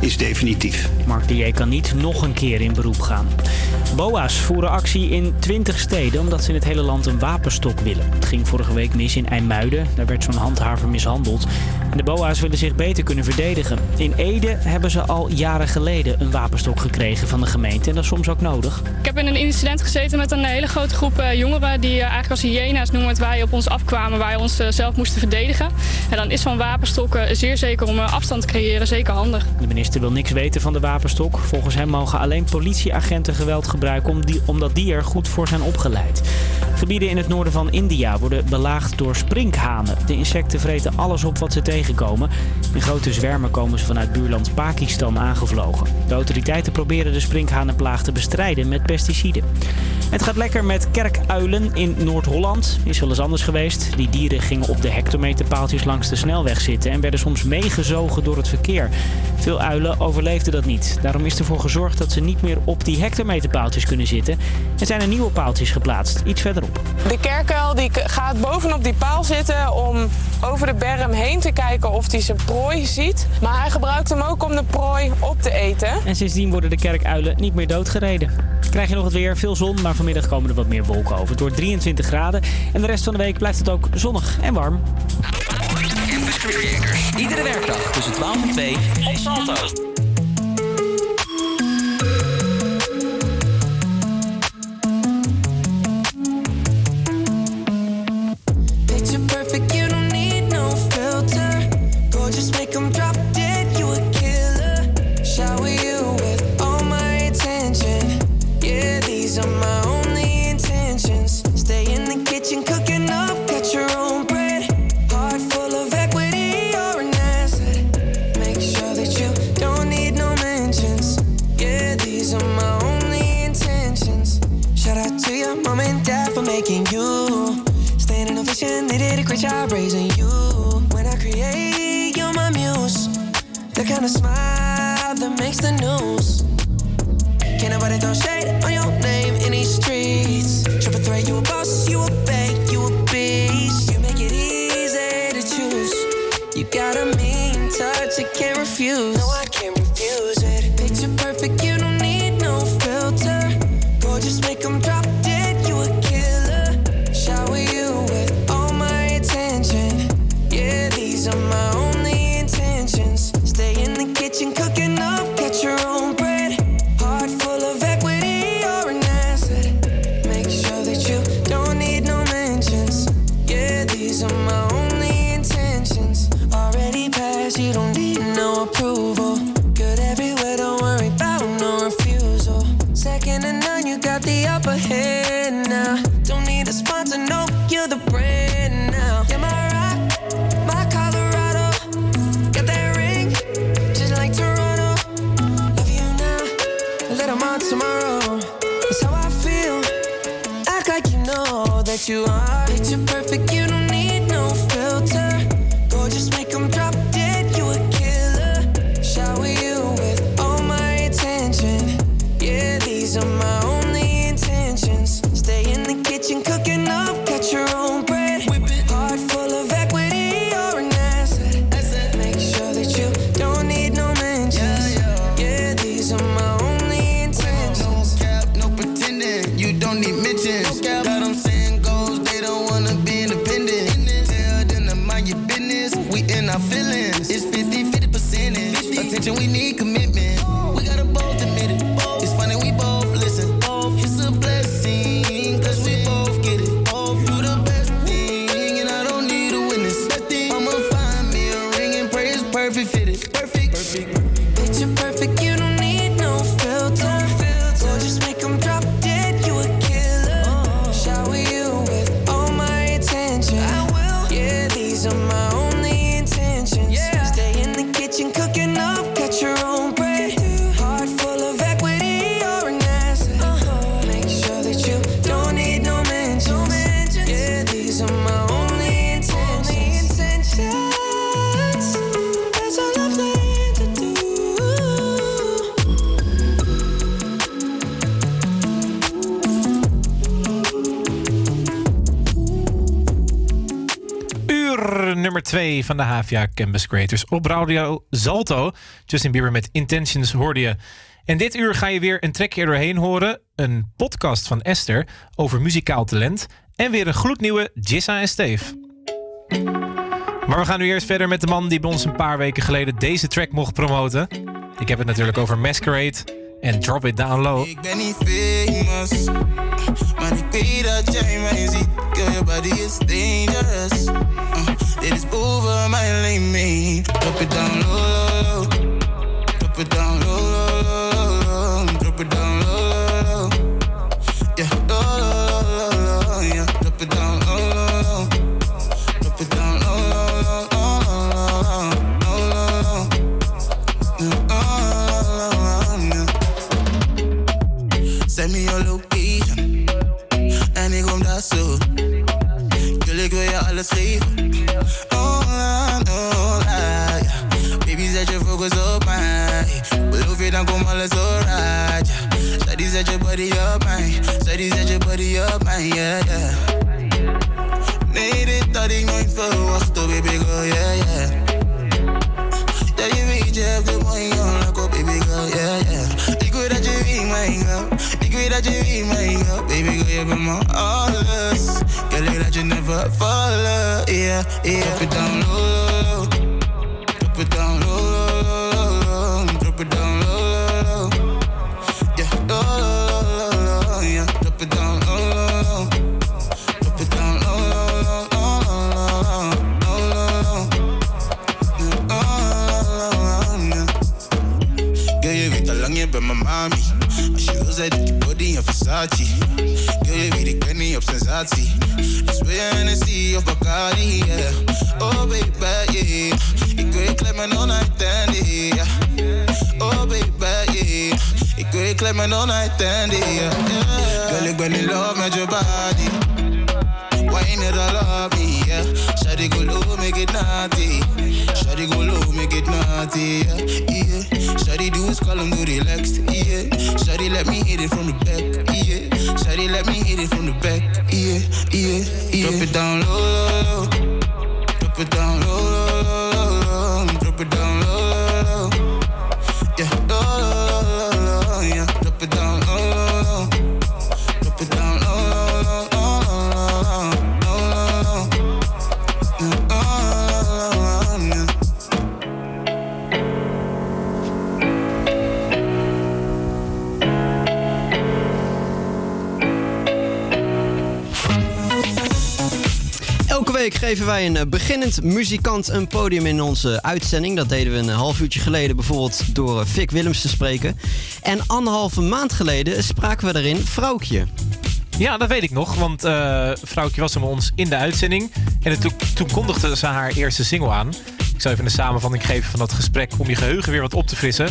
is definitief. Mark de J kan niet nog een keer in beroep gaan. BOA's voeren actie in 20 steden omdat ze in het hele land een wapenstok willen. Het ging vorige week mis in IJmuiden. Daar werd zo'n handhaver mishandeld. En de BOA's willen zich beter kunnen verdedigen. In Ede hebben ze al jaren geleden een wapenstok gekregen van de gemeente. En dat is soms ook nodig. Ik heb in een incident gezeten met een hele grote groep eh, jongeren die eh, eigenlijk als hyena's noemen het wij op ons afkwamen, waar ons eh, zelf moesten verdedigen. En dan is zo'n wapenstok zeer zeker om afstand te creëren zeker handig. De minister wil niks weten van de wapenstok. Volgens hem mogen alleen politieagenten geweld gebruiken om die- omdat die er goed voor zijn opgeleid. Gebieden in het noorden van India worden belaagd door sprinkhanen. De insecten vreten alles op wat ze tegenkomen. In grote zwermen komen ze vanuit buurland Pakistan aangevlogen. De autoriteiten proberen de sprinkhanenplaag te bestrijden met pesticiden. Het gaat lekker met kerkuilen in Noord-Holland. Is wel eens anders geweest. Die dieren gingen op de hectometerpaaltjes langs de snelweg zitten en werden soms meegezogen door het verkeer. Veel uilen overleefden dat niet. Daarom is ervoor gezorgd dat ze niet meer op die hectometerpaaltjes kunnen zitten. En zijn er nieuwe paaltjes geplaatst, iets verderop. De kerkuil die gaat bovenop die paal zitten om over de berm heen te kijken of hij zijn prooi ziet. Maar hij gebruikt hem ook om de prooi op te eten. En sindsdien worden de kerkuilen niet meer doodgereden. Krijg je nog het weer, veel zon, maar vanmiddag komen er wat meer wolken over. Het wordt 23 graden en de rest van de week blijft het ook zonnig en warm. Iedere werkdag tussen 12 en 2 op Salto. Nummer 2 van de HVA Campus Creators op Radio Zalto. Justin Bieber met Intentions hoorde je. En dit uur ga je weer een trekje doorheen horen. Een podcast van Esther over muzikaal talent. En weer een gloednieuwe Jissa en Steve. Maar we gaan nu eerst verder met de man die bij ons een paar weken geleden deze track mocht promoten. Ik heb het natuurlijk over Masquerade en Drop It Down Low. Ik ben niet famous, maar ik weet dat jij mij ziet. Girl, your body is dangerous. Uh, dit is. Drop it down low. Drop it down to sleep. je alles geven Online, yeah. Baby, zet je focus op mij Beloof je, dan komt alles alright yeah. Steady, zet je body op mij Steady, zet je body op mij, yeah, yeah Nee, dit had ik nooit verwacht, oh baby girl, yeah, yeah Ja, je weet, je hebt de mooie jongen, oh baby girl, yeah, yeah Ik weet dat je wie mij girl Ik weet dat je wie mij girl Baby girl, je bent mijn vallen, yeah, yeah Drop it down low, low, Drop it down low, low, it down low, Yeah, yeah Drop it down low, low, it down low, low, low, low, low, low, low, low, low, je lang, je mijn mami. Als je wil, je body in Versace. Ik ben niet op sensatie. Dus wil je Hennessy of Bacardi, yeah. Oh, baby, yeah. Ik wil je klem en on-night yeah. Oh, baby, yeah. Ik wil je klem en on-night yeah. Girl, ik ben in love met je body. Wine it all up yeah. Shawty go low, make it naughty. Shawty go low, make it naughty, yeah. yeah. Shawty do is call him do relaxed, yeah. Shawty let me hit it from the back, yeah. Shawty let me hit it from the back, yeah, yeah, yeah. Drop it down low, low, low. Drop it down low, week geven wij een eh, beginnend muzikant een podium in onze uitzending. Dat deden we een half uurtje geleden bijvoorbeeld door eh, Vic Willems te spreken. En anderhalve maand geleden spraken we daarin Vrouwtje. Ja, dat weet ik nog, want eh Vrouwtje was er bij ons in de uitzending. En toen, toen kondigde ze haar eerste single aan. Ik zal even een samenvatting geven van dat gesprek om je geheugen weer wat op te frissen.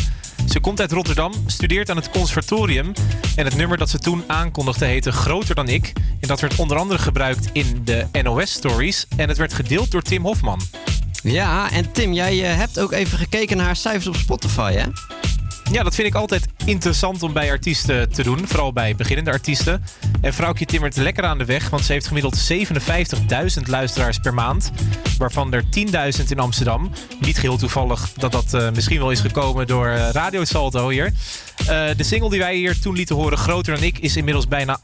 Ze komt uit Rotterdam, studeert aan het conservatorium. En het nummer dat ze toen aankondigde heette Groter dan ik. En dat werd onder andere gebruikt in de NOS-stories. En het werd gedeeld door Tim Hofman. Ja, en Tim, jij eh, hebt ook even gekeken naar haar cijfers op Spotify, hè? Ja, dat vind ik altijd interessant om bij artiesten te doen. Vooral bij beginnende artiesten. En vrouwtje timmert lekker aan de weg, want ze heeft gemiddeld 57.000 luisteraars per maand. Waarvan er 10.000 in Amsterdam. Niet geheel toevallig dat dat eh, misschien wel is gekomen door eh, Radio Salto hier. Eh, de single die wij hier toen lieten horen, Groter dan ik, is inmiddels bijna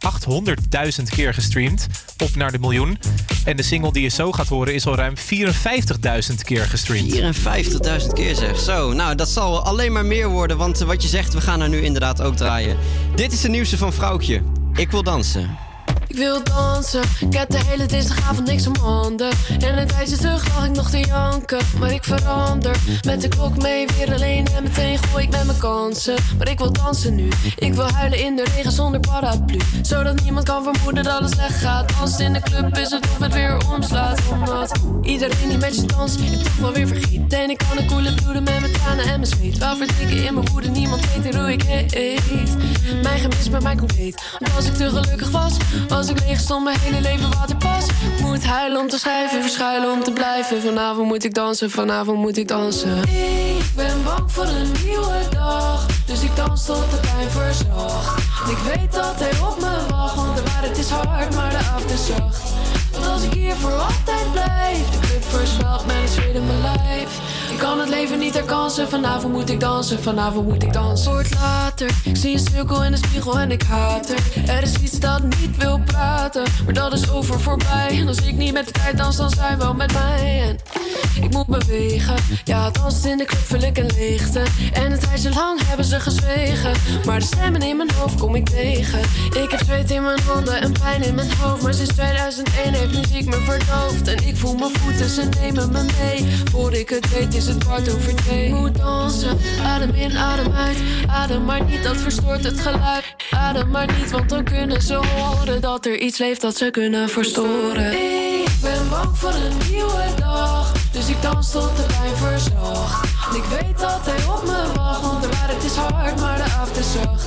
800.000 keer gestreamd. Op naar de miljoen. En de single die je zo gaat horen is al ruim 54.000 keer gestreamd. 54.000 keer zeg. Zo, nou dat zal alleen maar meer worden, want wat je zegt, we gaan er nu inderdaad ook draaien. Dit is de nieuwste van Vrouwtje. Ik wil dansen. Ik wil dansen, ik heb de hele dinsdagavond niks om handen. En een tijdje terug lag ik nog te janken, maar ik verander. Met de klok mee, weer alleen en meteen gooi ik met mijn kansen. Maar ik wil dansen nu, ik wil huilen in de regen zonder paraplu. Zodat niemand kan vermoeden dat het slecht gaat. Als het in de club is het of het weer omslaat. Omdat iedereen die met je danst, ik toch wel weer vergeet. En ik kan een koele bloeden met mijn tranen en mijn zweet. Wel verdrinken in mijn woede, niemand weet hoe ik heet. Mijn gemis bij mij compleet. Als ik te gelukkig was, ik leeg stond, mijn hele leven waterpas. Moet huilen om te schrijven, verschuilen om te blijven. Vanavond moet ik dansen, vanavond moet ik dansen. Ik ben bang voor een nieuwe dag, dus ik dans tot de pijn verzacht. Ik weet dat hij op me wacht, want de waarheid is hard, maar de avond is zacht. Als ik hier voor altijd blijf, de club voorspelt mij het zweet in mijn lijf. Ik kan het leven niet herkansen, vanavond moet ik dansen, vanavond moet ik dansen. Wordt later, ik zie een cirkel in de spiegel en ik haat er. Er is iets dat niet wil praten, maar dat is over voorbij. En als ik niet met de tijd dans, dan zijn wel met mij. En ik moet bewegen, ja, dansen in de club vul ik een leegte. En een tijdje lang hebben ze gezwegen, maar de stemmen in mijn hoofd kom ik tegen. Ik heb zweet in mijn handen en pijn in mijn hoofd, maar sinds 2001 heeft muziek me verdoofd. En ik voel mijn voeten, ze nemen me mee. Voor ik het weet is het kwart over twee. Moet dansen, adem in, adem uit. Adem maar niet, dat verstoort het geluid. Adem maar niet, want dan kunnen ze horen dat er iets leeft dat ze kunnen verstoren. Ik ben bang voor een nieuwe dag, dus ik dans tot de pijn verzacht. Ik weet dat hij op me wacht, want de waarheid is hard, maar de after is zacht.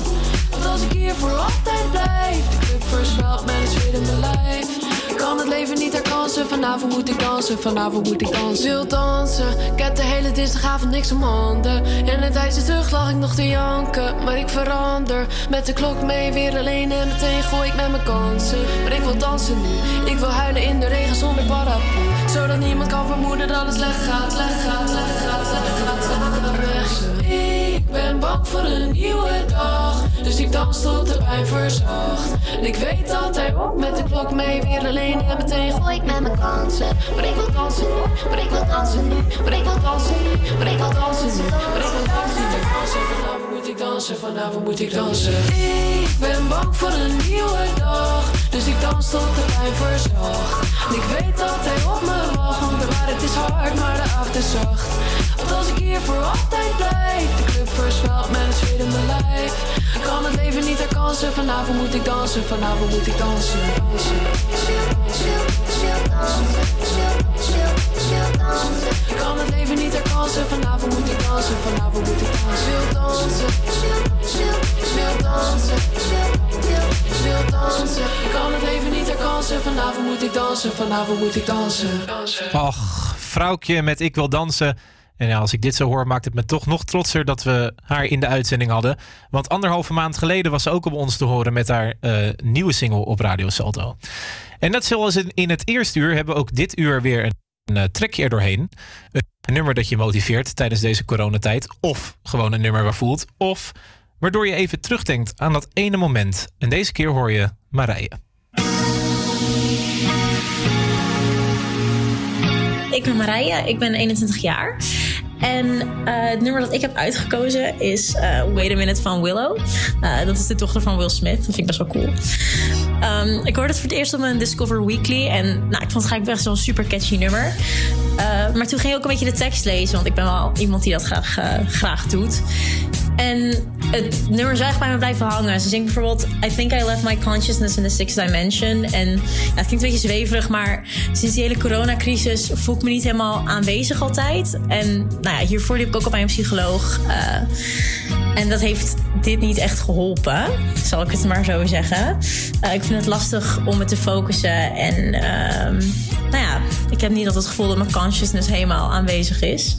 Als ik hier voor altijd blijf, de club het in mijn lijf. Ik kan het leven niet herkansen, vanavond moet ik dansen, vanavond moet ik dansen. Wil dansen, ik heb de hele dinsdagavond niks om handen. En een tijdje terug lag ik nog te janken, maar ik verander. Met de klok mee, weer alleen en meteen gooi ik met mijn kansen. Maar ik wil dansen nu, ik wil huilen in de regen zonder paraplu. Zodat niemand kan vermoeden dat het slecht gaat, slecht gaat, slecht gaat, slecht gaat. Ik ben bang voor een nieuwe dag, dus ik dans tot de pijn verzacht. En ik weet dat hij op met de klok mee, weer alleen en meteen gooi ik met mijn kansen. Maar ik wil dansen nu, maar ik wil dansen nu, maar ik wil dansen nu, maar ik wil dansen nu, maar ik wil dansen nu. Vanavond moet ik dansen, vanavond moet ik dansen. Ik ben bang voor een nieuwe dag, dus ik dans tot de pijn verzacht. En ik weet dat hij op me wacht, want de waarheid is hard, maar de avond is zacht. Als ik hier voor altijd blijf, de club voorspelt met een zweet in mijn lijf. Ik kan het leven niet herkansen, vanavond moet ik dansen, vanavond moet ik dansen. dansen. Ik kan het leven niet herkansen, vanavond moet ik dansen, vanavond moet ik dansen. Wil dansen, wil dansen. Ik kan het leven niet herkansen, vanavond moet ik dansen, vanavond moet ik dansen. Och, vrouwtje met Ik wil dansen. En als ik dit zo hoor, maakt het me toch nog trotser dat we haar in de uitzending hadden. Want anderhalve maand geleden was ze ook op ons te horen met haar eh, nieuwe single op Radio Salto. En net zoals in, het eerste uur hebben we ook dit uur weer een, eh, trekje erdoorheen. Een, een nummer dat je motiveert tijdens deze coronatijd. Of gewoon een nummer waar voelt. Of waardoor je even terugdenkt aan dat ene moment. En deze keer hoor je Marije. Ik ben Marije, ik ben 21 jaar. En eh, het nummer dat ik heb uitgekozen is eh, Wait a Minute van Willow. Eh, dat is de dochter van Will Smith. Dat vind ik best wel cool. Ehm, ik hoorde het voor het eerst op mijn Discover Weekly. En nou, ik vond het eigenlijk best wel een super catchy nummer. Maar toen ging ik ook een beetje de tekst lezen. Want ik ben wel iemand die dat graag, graag doet. En het nummer is eigenlijk bij me blijven hangen. Ze zingt bijvoorbeeld... I think I left my consciousness in the sixth dimension. En ja, het klinkt een beetje zweverig, maar... sinds die hele coronacrisis voel ik me niet helemaal aanwezig altijd. En nou ja, hiervoor liep ik ook bij een psycholoog. Eh, en dat heeft dit niet echt geholpen, zal ik het maar zo zeggen. Eh, ik vind het lastig om me te focussen. En ehm, nou ja, ik heb niet altijd het gevoel dat mijn consciousness helemaal aanwezig is.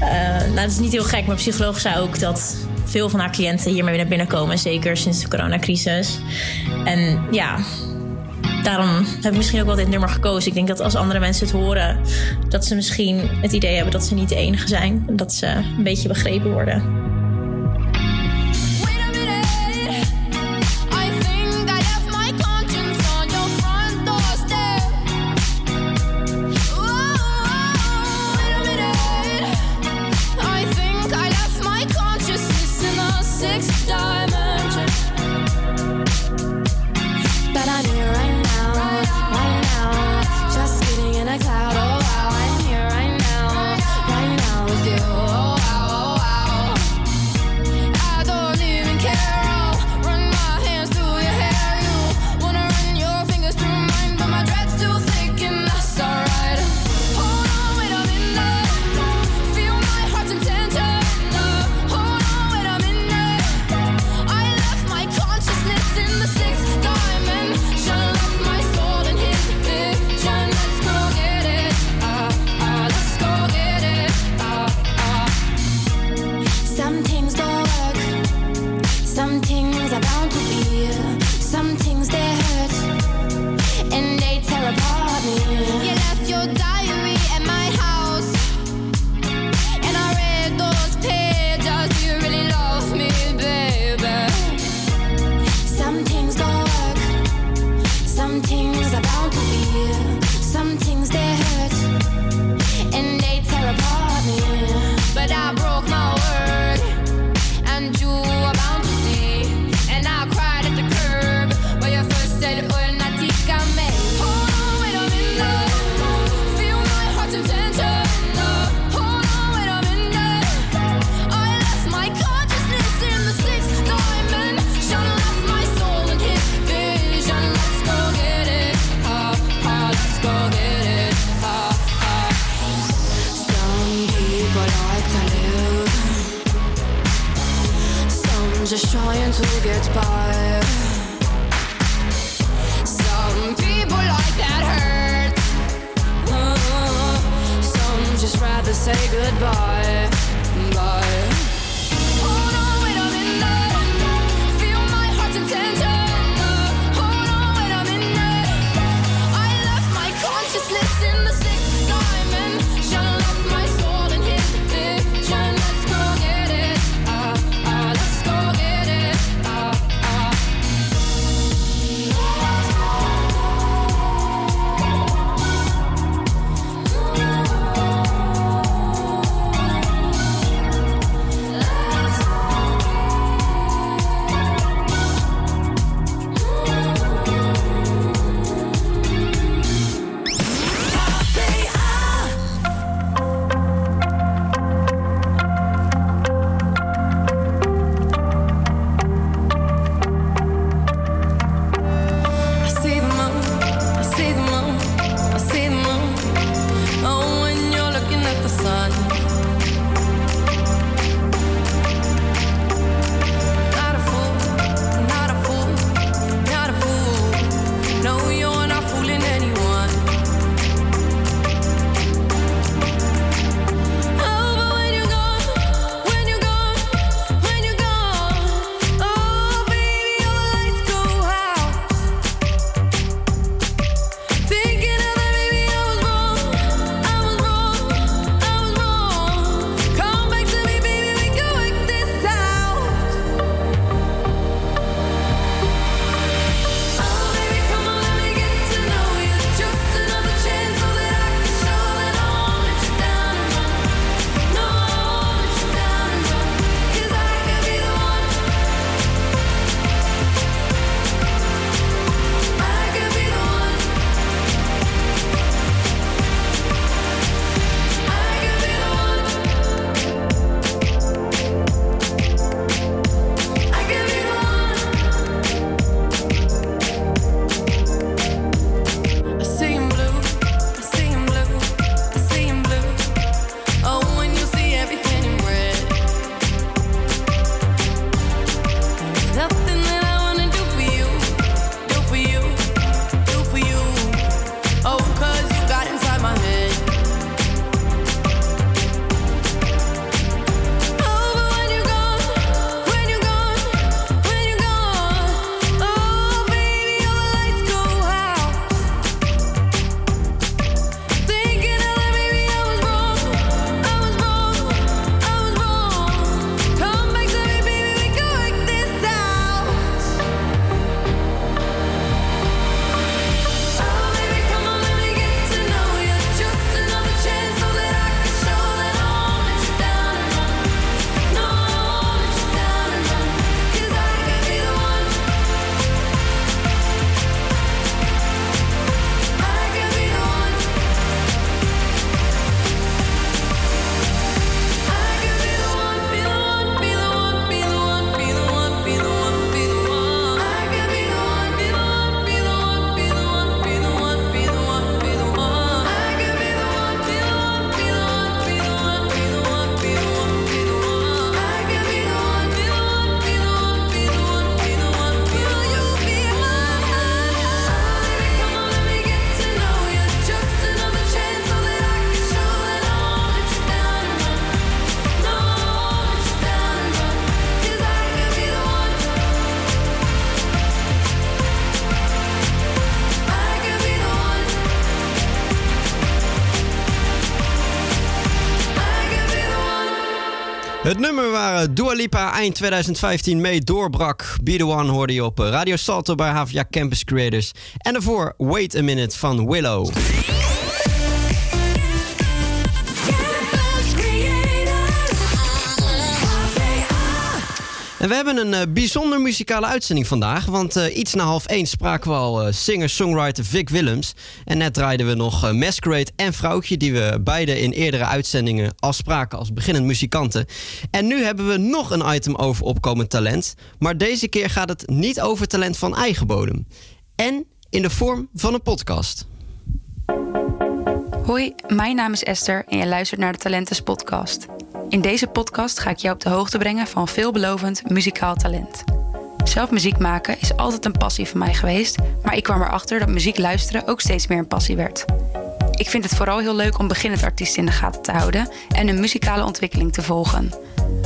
Eh, nou, dat is niet heel gek. Mijn psycholoog zei ook dat veel van haar cliënten hiermee naar binnen komen. Zeker sinds de coronacrisis. En ja, daarom heb ik misschien ook wel dit nummer gekozen. Ik denk dat als andere mensen het horen, dat ze misschien het idee hebben dat ze niet de enige zijn. En dat ze een beetje begrepen worden. just trying to get by. Some people like that hurt. Some just rather say goodbye. Eh, Dua Lipa eind 2015 mee doorbrak. Be The One hoorde je op Radio Salto bij Havia Campus Creators. En daarvoor Wait A Minute van Willow. En we hebben een eh, bijzonder muzikale uitzending vandaag. Want eh, iets na half één spraken we al eh, singer-songwriter Vic Willems. En net draaiden we nog Masquerade en Vrouwtje... die we beide in eerdere uitzendingen al spraken als beginnend muzikanten. En nu hebben we nog een item over opkomend talent. Maar deze keer gaat het niet over talent van eigen bodem. En in de vorm van een podcast. Hoi, mijn naam is Esther en je luistert naar de Talentes Podcast... In deze podcast ga ik jou op de hoogte brengen van veelbelovend muzikaal talent. Zelf muziek maken is altijd een passie van mij geweest, maar ik kwam erachter dat muziek luisteren ook steeds meer een passie werd. Ik vind het vooral heel leuk om beginnend artiesten in de gaten te houden en hun muzikale ontwikkeling te volgen.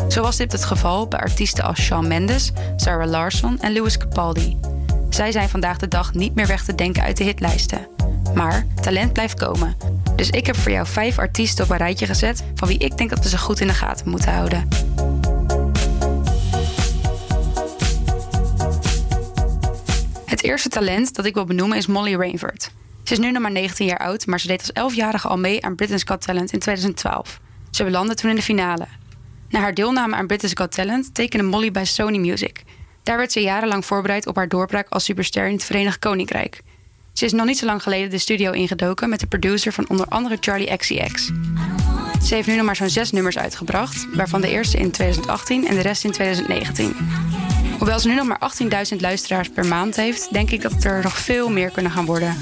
Zo was dit het geval bij artiesten als Shawn Mendes, Sarah Larson en Louis Capaldi. Zij zijn vandaag de dag niet meer weg te denken uit de hitlijsten. Maar talent blijft komen. Dus ik heb voor jou vijf artiesten op een rijtje gezet van wie ik denk dat we ze goed in de gaten moeten houden. Het eerste talent dat ik wil benoemen is Molly Rainford. Ze is nu nog maar 19 jaar oud, maar ze deed als 11-jarige al mee aan Britain's Got Talent in 2012. Ze belandde toen in de finale. Na haar deelname aan Britain's Got Talent tekende Molly bij Sony Music. Daar werd ze jarenlang voorbereid op haar doorbraak als superster in het Verenigd Koninkrijk. Ze is nog niet zo lang geleden de studio ingedoken met de producer van onder andere Charlie XCX. Ze heeft nu nog maar zo'n zes nummers uitgebracht, waarvan de eerste in 2018 en de rest in 2019. Hoewel ze nu nog maar 18.000 luisteraars per maand heeft, denk ik dat er nog veel meer kunnen gaan worden.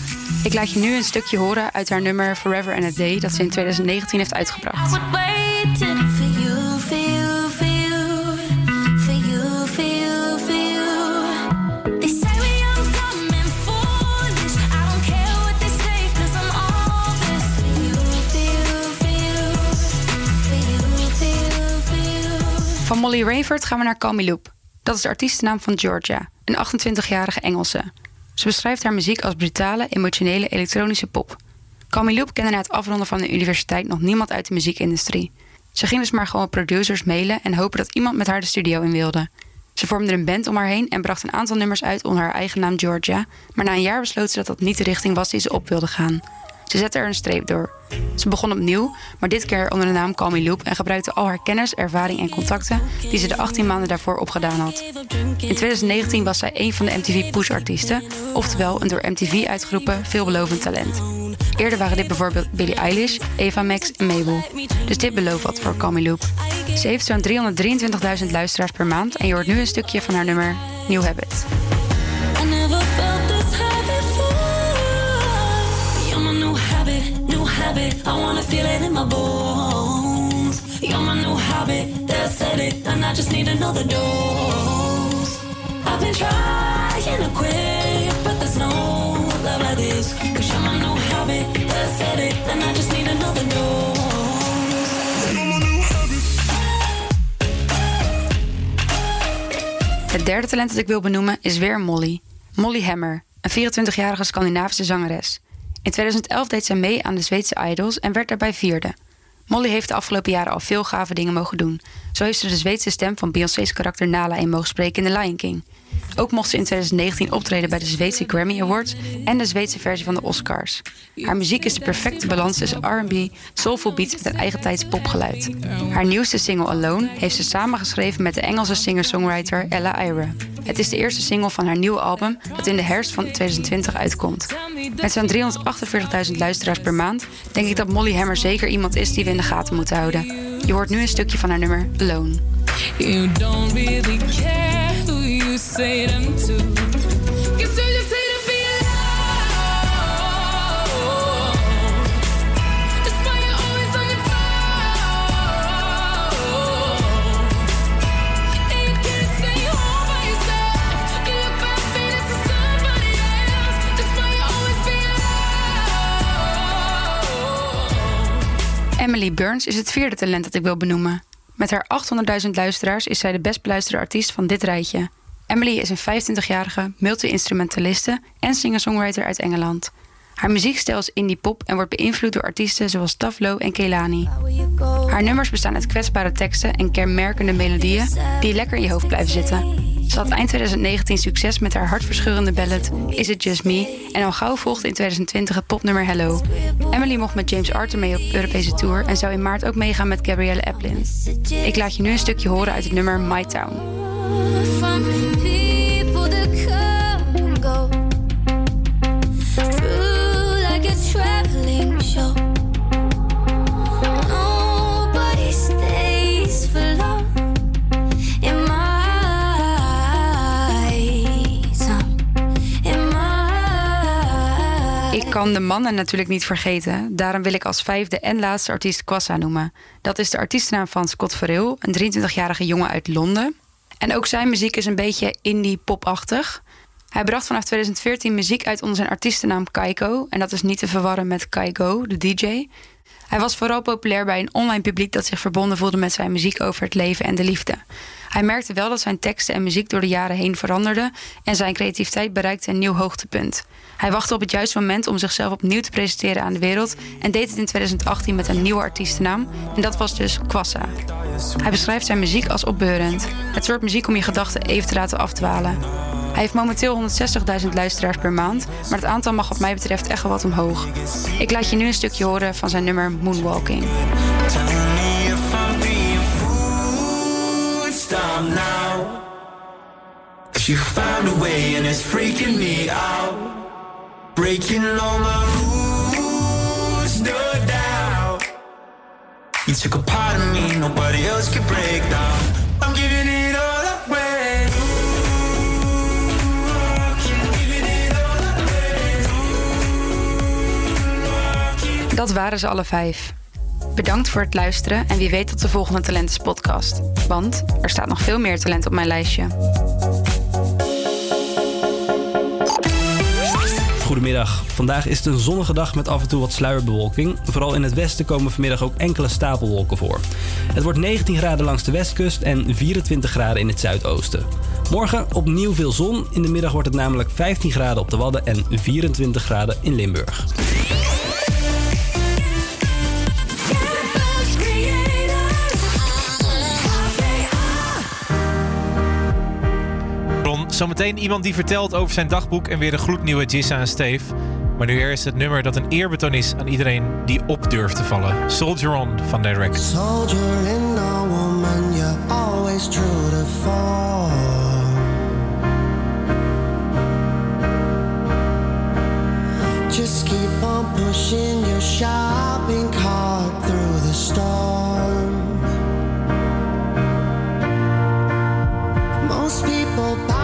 Ik laat je nu een stukje horen uit haar nummer Forever and a Day dat ze in 2019 heeft uitgebracht. Van Molly Rainford gaan we naar Call Loop. Dat is de artiestennaam van Georgia, een 28-jarige Engelse. Ze beschrijft haar muziek als brutale, emotionele elektronische pop. Call Loop kende na het afronden van de universiteit nog niemand uit de muziekindustrie. Ze ging dus maar gewoon producers mailen en hopen dat iemand met haar de studio in wilde. Ze vormde een band om haar heen en bracht een aantal nummers uit onder haar eigen naam Georgia, maar na een jaar besloot ze dat dat niet de richting was die ze op wilde gaan. Ze zette er een streep door. Ze begon opnieuw, maar dit keer onder de naam Call Loop en gebruikte al haar kennis, ervaring en contacten die ze de 18 maanden daarvoor opgedaan had. In 2019 was zij een van de MTV Push-artiesten, oftewel een door MTV uitgeroepen veelbelovend talent. Eerder waren dit bijvoorbeeld Billie Eilish, Eva Max en Mabel. Dus dit belooft wat voor Call Loop. Ze heeft zo'n 323.000 luisteraars per maand en je hoort nu een stukje van haar nummer New Habit. Habit. I wanna feel it in my bones. You're my new habit, that said it, and I just need another dose. I've been trying to quit, but there's no love like this. Cause you're my new habit, that said it, and I just need another dose. Het derde talent dat ik wil benoemen is weer Molly. Molly Hammer, een 24-jarige Scandinavische zangeres. In 2011 deed zij mee aan de Zweedse Idols en werd daarbij vierde. Molly heeft de afgelopen jaren al veel gave dingen mogen doen. Zo heeft ze de Zweedse stem van Beyoncé's karakter Nala in mogen spreken in The Lion King. Ook mocht ze in 2019 optreden bij de Zweedse Grammy Awards en de Zweedse versie van de Oscars. Haar muziek is de perfecte balans tussen R&B, soulful beats met een eigen popgeluid. Haar nieuwste single Alone heeft ze samengeschreven met de Engelse singer-songwriter Ella Ira. Het is de eerste single van haar nieuwe album dat in de herfst van 2020 uitkomt. Met zo'n 348.000 luisteraars per maand denk ik dat Molly Hammer zeker iemand is die we in de gaten moeten houden. Je hoort nu een stukje van haar nummer Alone. You don't really care say them to. Emily Burns is het vierde talent dat ik wil benoemen. Met haar 800.000 luisteraars is zij de best beluisterde artiest van dit rijtje. Emily is een 25-jarige multi-instrumentaliste en singer-songwriter uit Engeland. Haar muziekstijl is indie pop en wordt beïnvloed door artiesten zoals Taflo en Kehlani. Haar nummers bestaan uit kwetsbare teksten en kenmerkende melodieën die lekker in je hoofd blijven zitten. Ze had eind 2019 succes met haar hartverscheurende ballad Is It Just Me en al gauw volgde in 2020 het popnummer Hello. Emily mocht met James Arthur mee op Europese tour en zou in maart ook meegaan met Gabrielle Eplin. Ik laat je nu een stukje horen uit het nummer My Town. Ik kan de mannen natuurlijk niet vergeten. Daarom wil ik als vijfde en laatste artiest Kwassa noemen. Dat is de artiestennaam van Scott Farrell, een 23-jarige jongen uit Londen. En ook zijn muziek is een beetje indie-popachtig. Hij bracht vanaf 2014 muziek uit onder zijn artiestennaam Kaiko. En dat is niet te verwarren met Kaigo, de DJ. Hij was vooral populair bij een online publiek dat zich verbonden voelde met zijn muziek over het leven en de liefde. Hij merkte wel dat zijn teksten en muziek door de jaren heen veranderden en zijn creativiteit bereikte een nieuw hoogtepunt. Hij wachtte op het juiste moment om zichzelf opnieuw te presenteren aan de wereld en deed het in 2018 met een nieuwe artiestennaam en dat was dus Kwassa. Hij beschrijft zijn muziek als opbeurend. Het soort muziek om je gedachten even te laten afdwalen. Hij heeft momenteel 160.000 luisteraars per maand, maar het aantal mag wat mij betreft echt wel wat omhoog. Ik laat je nu een stukje horen van zijn nummer Moonwalking. Stop now. Cause you found a way and it's freaking me out. Breaking all my rules, no doubt. You took a part of me nobody else could break down. I'm giving it all away. Dat waren ze alle vijf. Bedankt voor het luisteren en wie weet tot de volgende Talentes podcast. Want er staat nog veel meer talent op mijn lijstje. Goedemiddag. Vandaag is het een zonnige dag met af en toe wat sluierbewolking. Vooral in het westen komen vanmiddag ook enkele stapelwolken voor. Het wordt 19 graden langs de westkust en 24 graden in het zuidoosten. Morgen opnieuw veel zon. In de middag wordt het namelijk 15 graden op de Wadden en 24 graden in Limburg. Zometeen iemand die vertelt over zijn dagboek en weer een gloednieuwe Jissa en Steve. Maar nu eerst het nummer dat een eerbetoon is aan iedereen die op durft te vallen. Soldier On van Direct. Soldier in a woman, you're always true to form. Just keep on pushing your shopping cart through the storm. Most people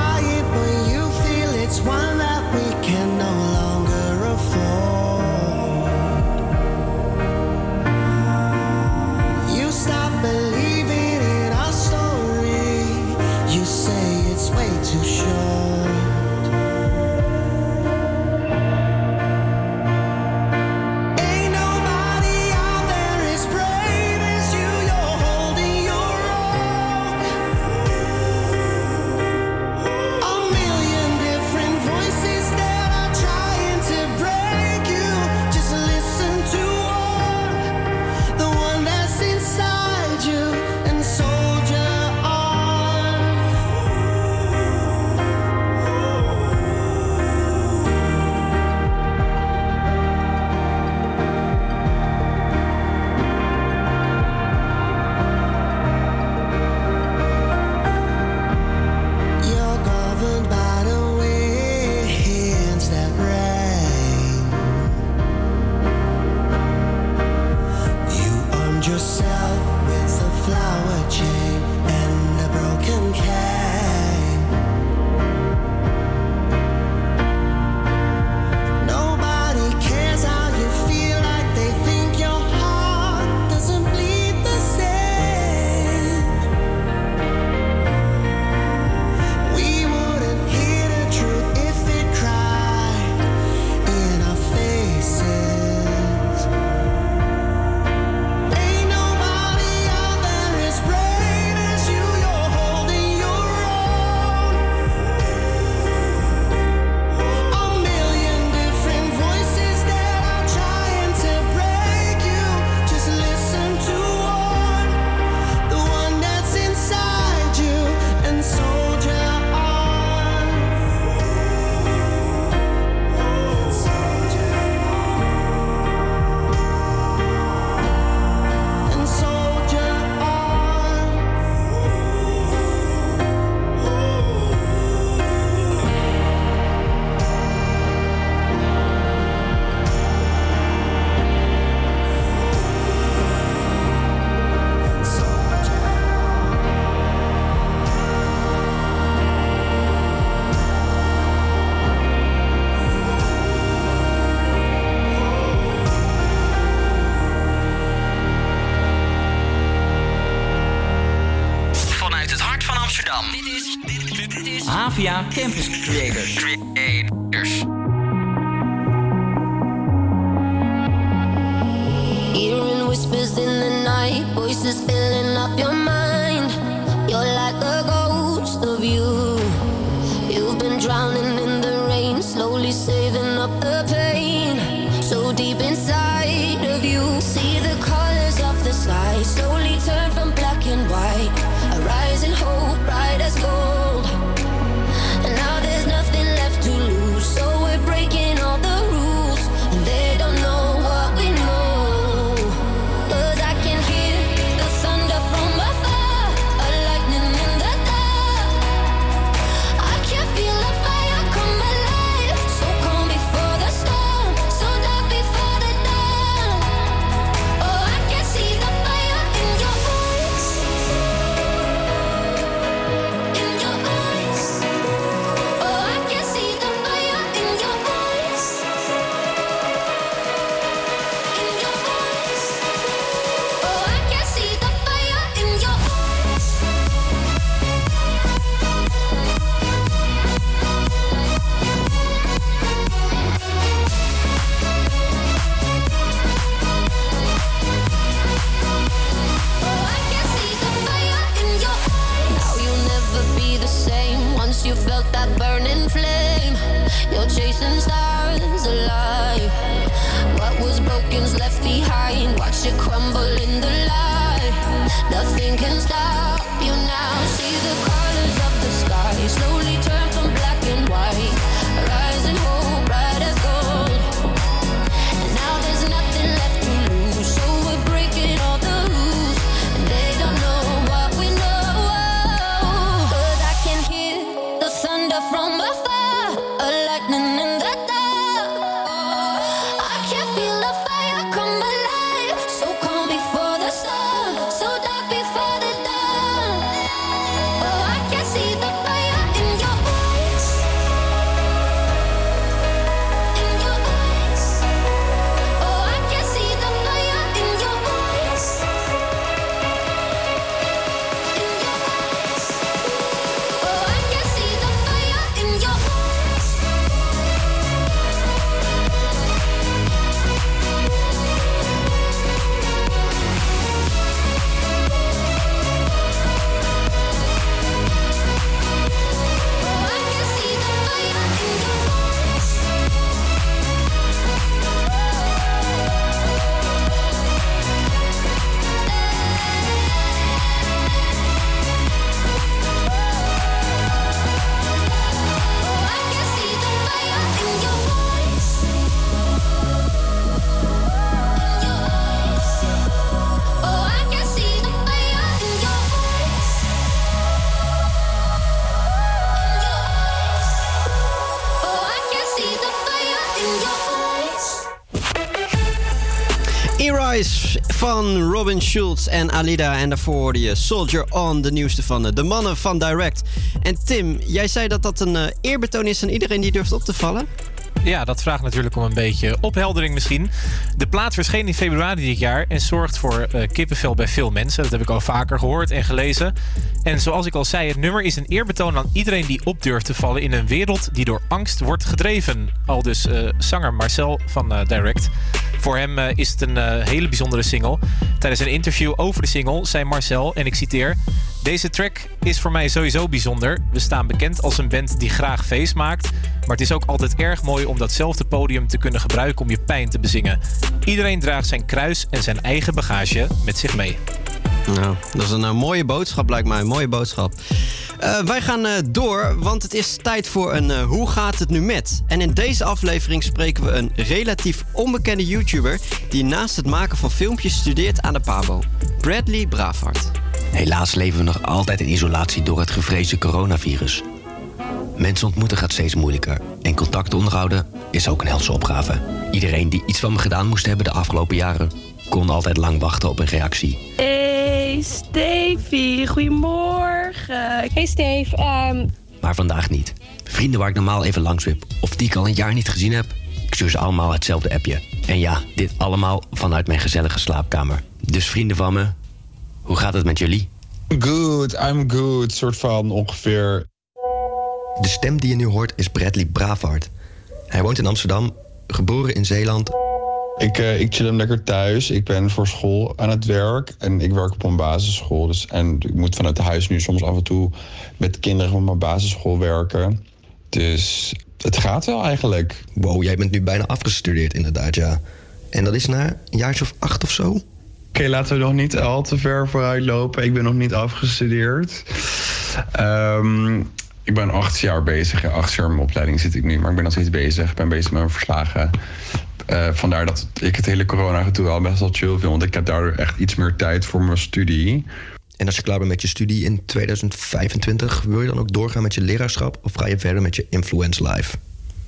Amsterdam. Dit is, dit, dit is Havia Campus Creators. Creators. Hearing whispers in the night, voices filling up your mind. Schulz en Alida. En daarvoor hoorde je Soldier On, de nieuwste van eh, de mannen van Direct. En Tim, jij zei dat dat een eh, eerbetoon is aan iedereen die durft op te vallen? Ja, dat vraagt natuurlijk om een beetje opheldering misschien. De plaat verscheen in februari dit jaar en zorgt voor eh, kippenvel bij veel mensen. Dat heb ik al vaker gehoord en gelezen. En zoals ik al zei, het nummer is een eerbetoon aan iedereen die op durft te vallen in een wereld die door angst wordt gedreven. Al dus zanger Marcel van Direct. Voor hem eh, is het een eh, hele bijzondere single. Tijdens een interview over de single zei Marcel, en ik citeer... Deze track is voor mij sowieso bijzonder. We staan bekend als een band die graag feest maakt. Maar het is ook altijd erg mooi om datzelfde podium te kunnen gebruiken om je pijn te bezingen. Iedereen draagt zijn kruis en zijn eigen bagage met zich mee. Nou, dat is een eh, mooie boodschap, lijkt mij. Een mooie boodschap. Eh, wij gaan eh, door, want het is tijd voor een eh, Hoe gaat het nu met? En in deze aflevering spreken we een relatief onbekende YouTuber... die naast het maken van filmpjes studeert aan de PABO. Bradley Bravard. Helaas leven we nog altijd in isolatie door het gevreesde coronavirus. Mensen ontmoeten gaat steeds moeilijker en contact onderhouden is ook een helse opgave. Iedereen die iets van me gedaan moest hebben de afgelopen jaren kon altijd lang wachten op een reactie. Hey Stevie, goedemorgen. Hey Steve, ehm, Maar vandaag niet. Vrienden waar ik normaal even langs wip of die ik al een jaar niet gezien heb, ik stuur ze allemaal hetzelfde appje. En ja, dit allemaal vanuit mijn gezellige slaapkamer. Dus vrienden van me, hoe gaat het met jullie? Good, I'm good. Soort van ongeveer. De stem die je nu hoort is Bradley Bravard. Hij woont in Amsterdam, geboren in Zeeland. Ik, eh, ik chill hem lekker thuis. Ik ben voor school aan het werk. En ik werk op een basisschool. Dus, en ik moet vanuit huis nu soms af en toe met kinderen van mijn basisschool werken. Dus het gaat wel eigenlijk. Wow, jij bent nu bijna afgestudeerd inderdaad, ja. En dat is na een jaartje of acht of zo? Oké, laten we nog niet al te ver vooruit lopen. Ik ben nog niet afgestudeerd. Ehm, ik ben acht jaar bezig. Ja, acht jaar in mijn opleiding zit ik nu. Maar ik ben nog steeds bezig. Ik ben bezig met mijn verslagen. Eh, vandaar dat ik het hele corona-gedoe wel best wel chill vind. Want ik heb daardoor echt iets meer tijd voor mijn studie. En als je klaar bent met je studie in 2025, wil je dan ook doorgaan met je leraarschap of ga je verder met je influence life?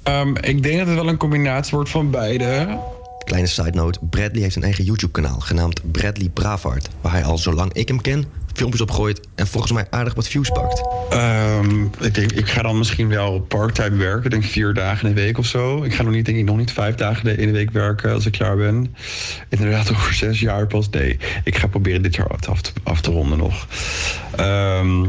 Ehm, ik denk dat het wel een combinatie wordt van beide. Kleine side note: Bradley heeft een eigen YouTube-kanaal genaamd Bradley Bravard, waar hij al zolang ik hem ken filmpjes opgooit en volgens mij aardig wat views pakt. Ehm, ik, denk, ik ga dan misschien wel part-time werken, denk vier dagen in de week of zo. Ik ga nog niet, denk ik, nog niet vijf dagen in de week werken als ik klaar ben. Inderdaad, over zes jaar pas. Nee, ik ga proberen dit jaar af te, af te ronden nog. Ehm,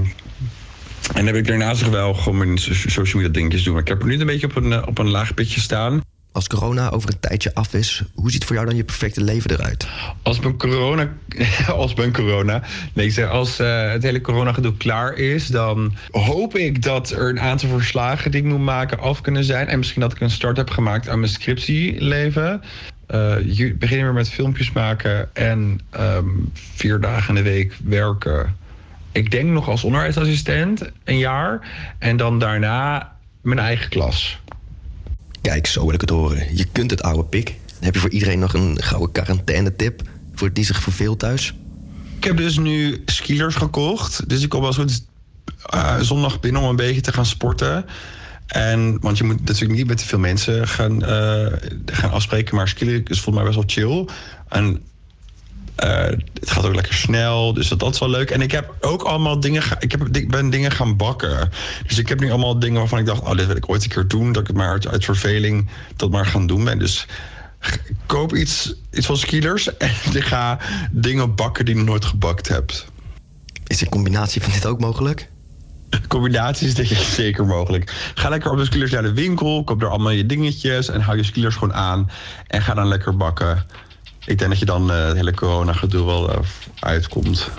en heb ik daarnaast nog wel gewoon mijn social media dingetjes doen. Ik heb er nu een beetje op een, eh, op een laag pitje staan. Als corona over een tijdje af is, hoe ziet voor jou dan je perfecte leven eruit? Als mijn corona, als mijn corona, nee, ik zeg, als uh, het hele corona gedoe klaar is, dan hoop ik dat er een aantal verslagen die ik moet maken af kunnen zijn. En misschien dat ik een start heb gemaakt aan mijn scriptieleven. Uh, je beginnen weer met filmpjes maken en um, vier dagen in de week werken. Ik denk nog als onderwijsassistent een jaar. En dan daarna mijn eigen klas. Kijk, zo wil ik het horen. Je kunt het oude pik. Heb je voor iedereen nog een gouden quarantaine-tip voor die zich verveelt thuis? Ik heb dus nu skilers gekocht. Dus ik kom wel goed uh, zondag binnen om een beetje te gaan sporten. En, want je moet natuurlijk niet met te veel mensen gaan, uh, gaan afspreken. Maar skileren is volgens mij best wel chill. En het gaat ook lekker snel, dus dat, dat is wel leuk. En ik heb ook allemaal dingen, ik, heb, ik ben dingen gaan bakken. Dus ik heb nu allemaal dingen waarvan ik dacht, oh, dit wil ik ooit een keer doen. Dat ik het maar uit, uit verveling dat maar gaan doen ben. Dus koop iets, iets van skilers en ik ga dingen bakken die je nooit gebakt hebt. Is een combinatie van dit ook mogelijk? Combinaties is denk ik zeker mogelijk. Ga lekker op de skillers naar de winkel, koop er allemaal je dingetjes en hou je skillers gewoon aan. En ga dan lekker bakken. Ik denk dat je dan uh, het hele corona-gedoe wel uh, uitkomt.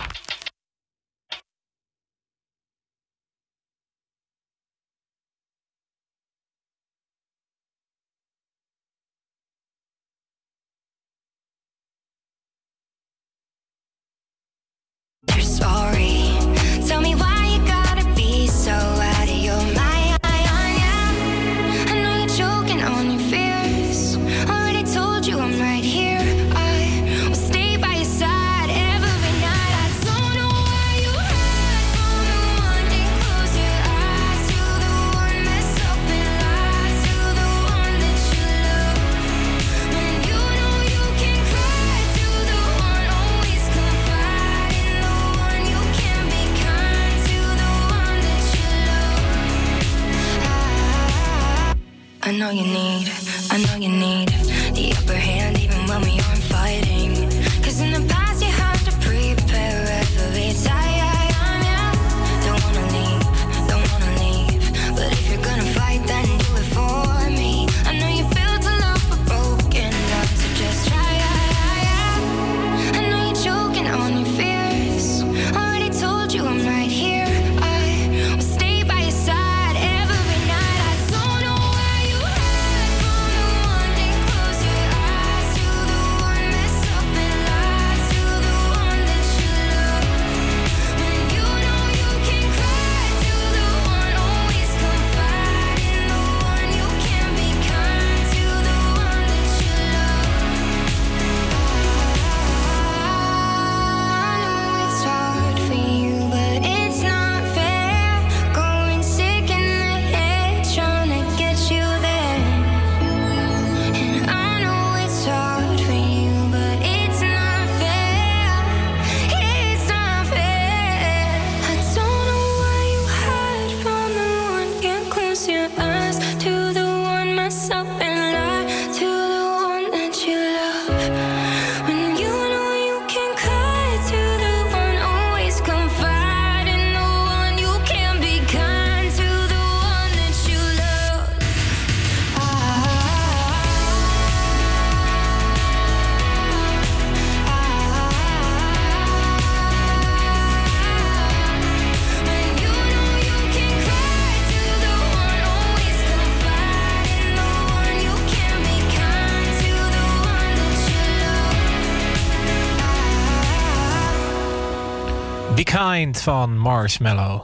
Van Marshmallow.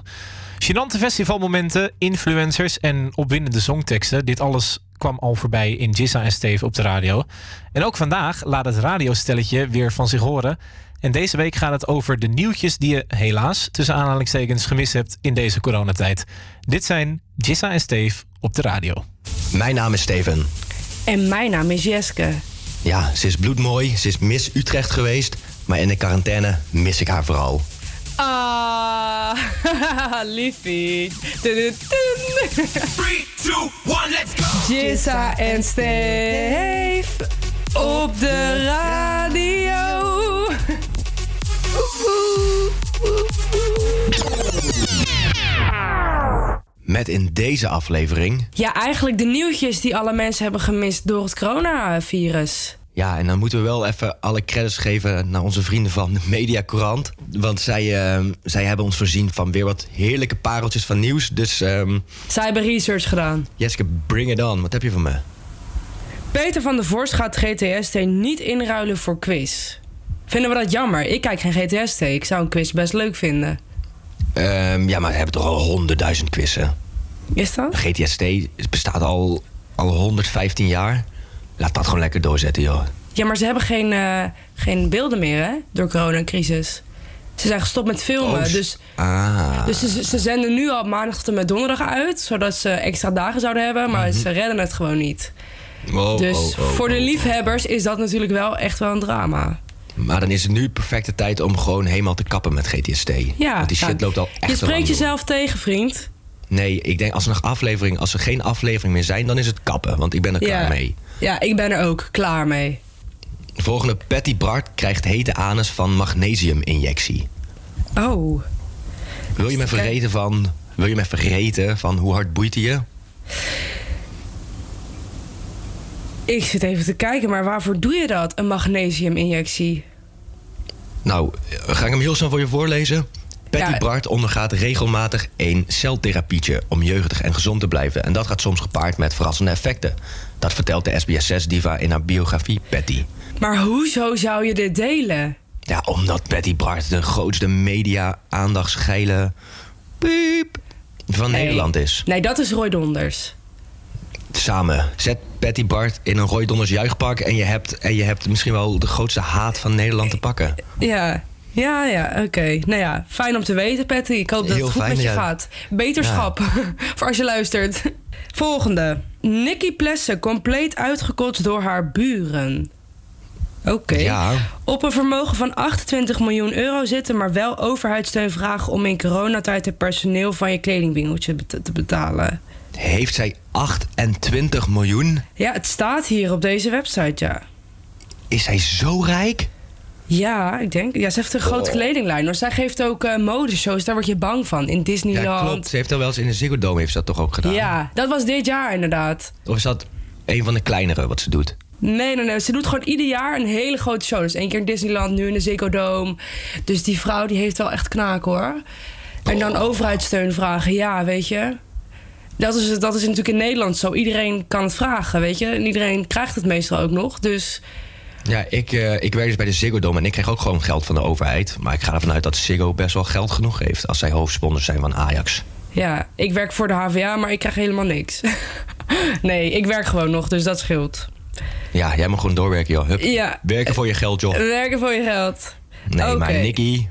Gênante festivalmomenten, influencers en opwindende songteksten. Dit alles kwam al voorbij in Jissa en Steve op de radio. En ook vandaag laat het radiostelletje weer van zich horen. En deze week gaat het over de nieuwtjes die je helaas tussen aanhalingstekens gemist hebt in deze coronatijd. Dit zijn Jissa en Steve op de radio. Mijn naam is Steven. En mijn naam is Jeske. Ja, ze is bloedmooi, ze is Miss Utrecht geweest, maar in de quarantaine mis ik haar vooral. Ah, liefie. 3, 2, 1, let's go! Jissa en Steve op de radio. Met in deze aflevering. Ja, eigenlijk de nieuwtjes die alle mensen hebben gemist door het coronavirus. Ja, en dan moeten we wel even alle credits geven naar onze vrienden van de Mediacourant. Want zij, eh, zij hebben ons voorzien van weer wat heerlijke pareltjes van nieuws. Dus ehm Zij hebben research gedaan. Jeske, bring it on. Wat heb je van me? Peter van der Vorst gaat GTST niet inruilen voor quiz. Vinden we dat jammer? Ik kijk geen GTST. Ik zou een quiz best leuk vinden. Ehm, ja, maar we hebben toch al honderdduizend quizzen. Is dat? GTST bestaat al, al 115 jaar. Laat dat gewoon lekker doorzetten, joh. Ja, maar ze hebben geen, eh, geen beelden meer, hè? Door coronacrisis. Ze zijn gestopt met filmen. Oh, dus Ah. dus ze, ze zenden nu al maandag tot en met donderdag uit. Zodat ze extra dagen zouden hebben. Maar ze redden het gewoon niet. Dus oh, oh, voor de liefhebbers is dat natuurlijk wel echt wel een drama. Maar dan is het nu perfecte tijd om gewoon helemaal te kappen met GTST. Ja, Want die shit nou, loopt al echt Je spreekt door. jezelf tegen, vriend. Nee, ik denk als er nog aflevering, als er geen aflevering meer zijn, dan is het kappen. Want ik ben er Ja. klaar mee. Ja, ik ben er ook klaar mee. De volgende Patty Bart krijgt hete anus van magnesiuminjectie. Oh. Wil je me vergeten van, wil je me vergeten van hoe hard boeit hij je? Ik zit even te kijken, maar waarvoor doe je dat? Een magnesiuminjectie? Nou, eh, ga ik hem heel snel voor je voorlezen? Patty Ja. Bart ondergaat regelmatig een celtherapietje om jeugdig en gezond te blijven. En dat gaat soms gepaard met verrassende effecten. Dat vertelt de SBS6-diva in haar biografie Patty. Maar hoezo zou je dit delen? Ja, omdat Patty Bart de grootste media-aandachtsgeile piep van Nee. Nederland is. Nee, dat is Roy Donders. Samen. Zet Patty Bart in een Roy Donders juichpak... en je, hebt, en je hebt misschien wel de grootste haat van Nederland te pakken. Ja, ja, ja, oké. Nou ja, fijn om te weten, Patty. Ik hoop dat Heel het goed fijn, met je ja. gaat. Beterschap, voor als je luistert. Volgende. Nicky Plessen, compleet uitgekotst door haar buren. Oké. Ja. Op een vermogen van 28 miljoen euro zitten... maar wel overheidssteun vragen om in coronatijd... het personeel van je kledingwinkeltje te betalen. Heeft zij 28 miljoen? Ja, het staat hier op deze website, ja. Is zij zo rijk? Ja, ik denk. Ja, ze heeft een grote Oh. kledinglijn. Maar zij geeft ook eh, modeshows. Daar word je bang van. In Disneyland. Ja, klopt. Ze heeft dat wel eens in de Ziggo Dome heeft ze dat toch ook gedaan? Ja, dat was dit jaar inderdaad. Of is dat een van de kleinere wat ze doet? Nee, nee, nee. Ze doet gewoon ieder jaar een hele grote show. Dus één keer in Disneyland, nu in de Ziggo Dome. Dus die vrouw die heeft wel echt knaak hoor. En dan overheidssteun vragen. Ja, weet je. Dat is, dat is natuurlijk in Nederland zo. Iedereen kan het vragen, weet je. En iedereen krijgt het meestal ook nog. Dus Ja, ik, eh, ik werk dus bij de Ziggo Dome en ik krijg ook gewoon geld van de overheid. Maar ik ga ervan uit dat Ziggo best wel geld genoeg heeft... als zij hoofdsponsor zijn van Ajax. ja, ik werk voor de HVA, maar ik krijg helemaal niks. nee, ik werk gewoon nog, dus dat scheelt. Ja, jij mag gewoon doorwerken, joh. Hup. Ja. Werken voor je geld, joh. Werken voor je geld. Nee, maar Nicky,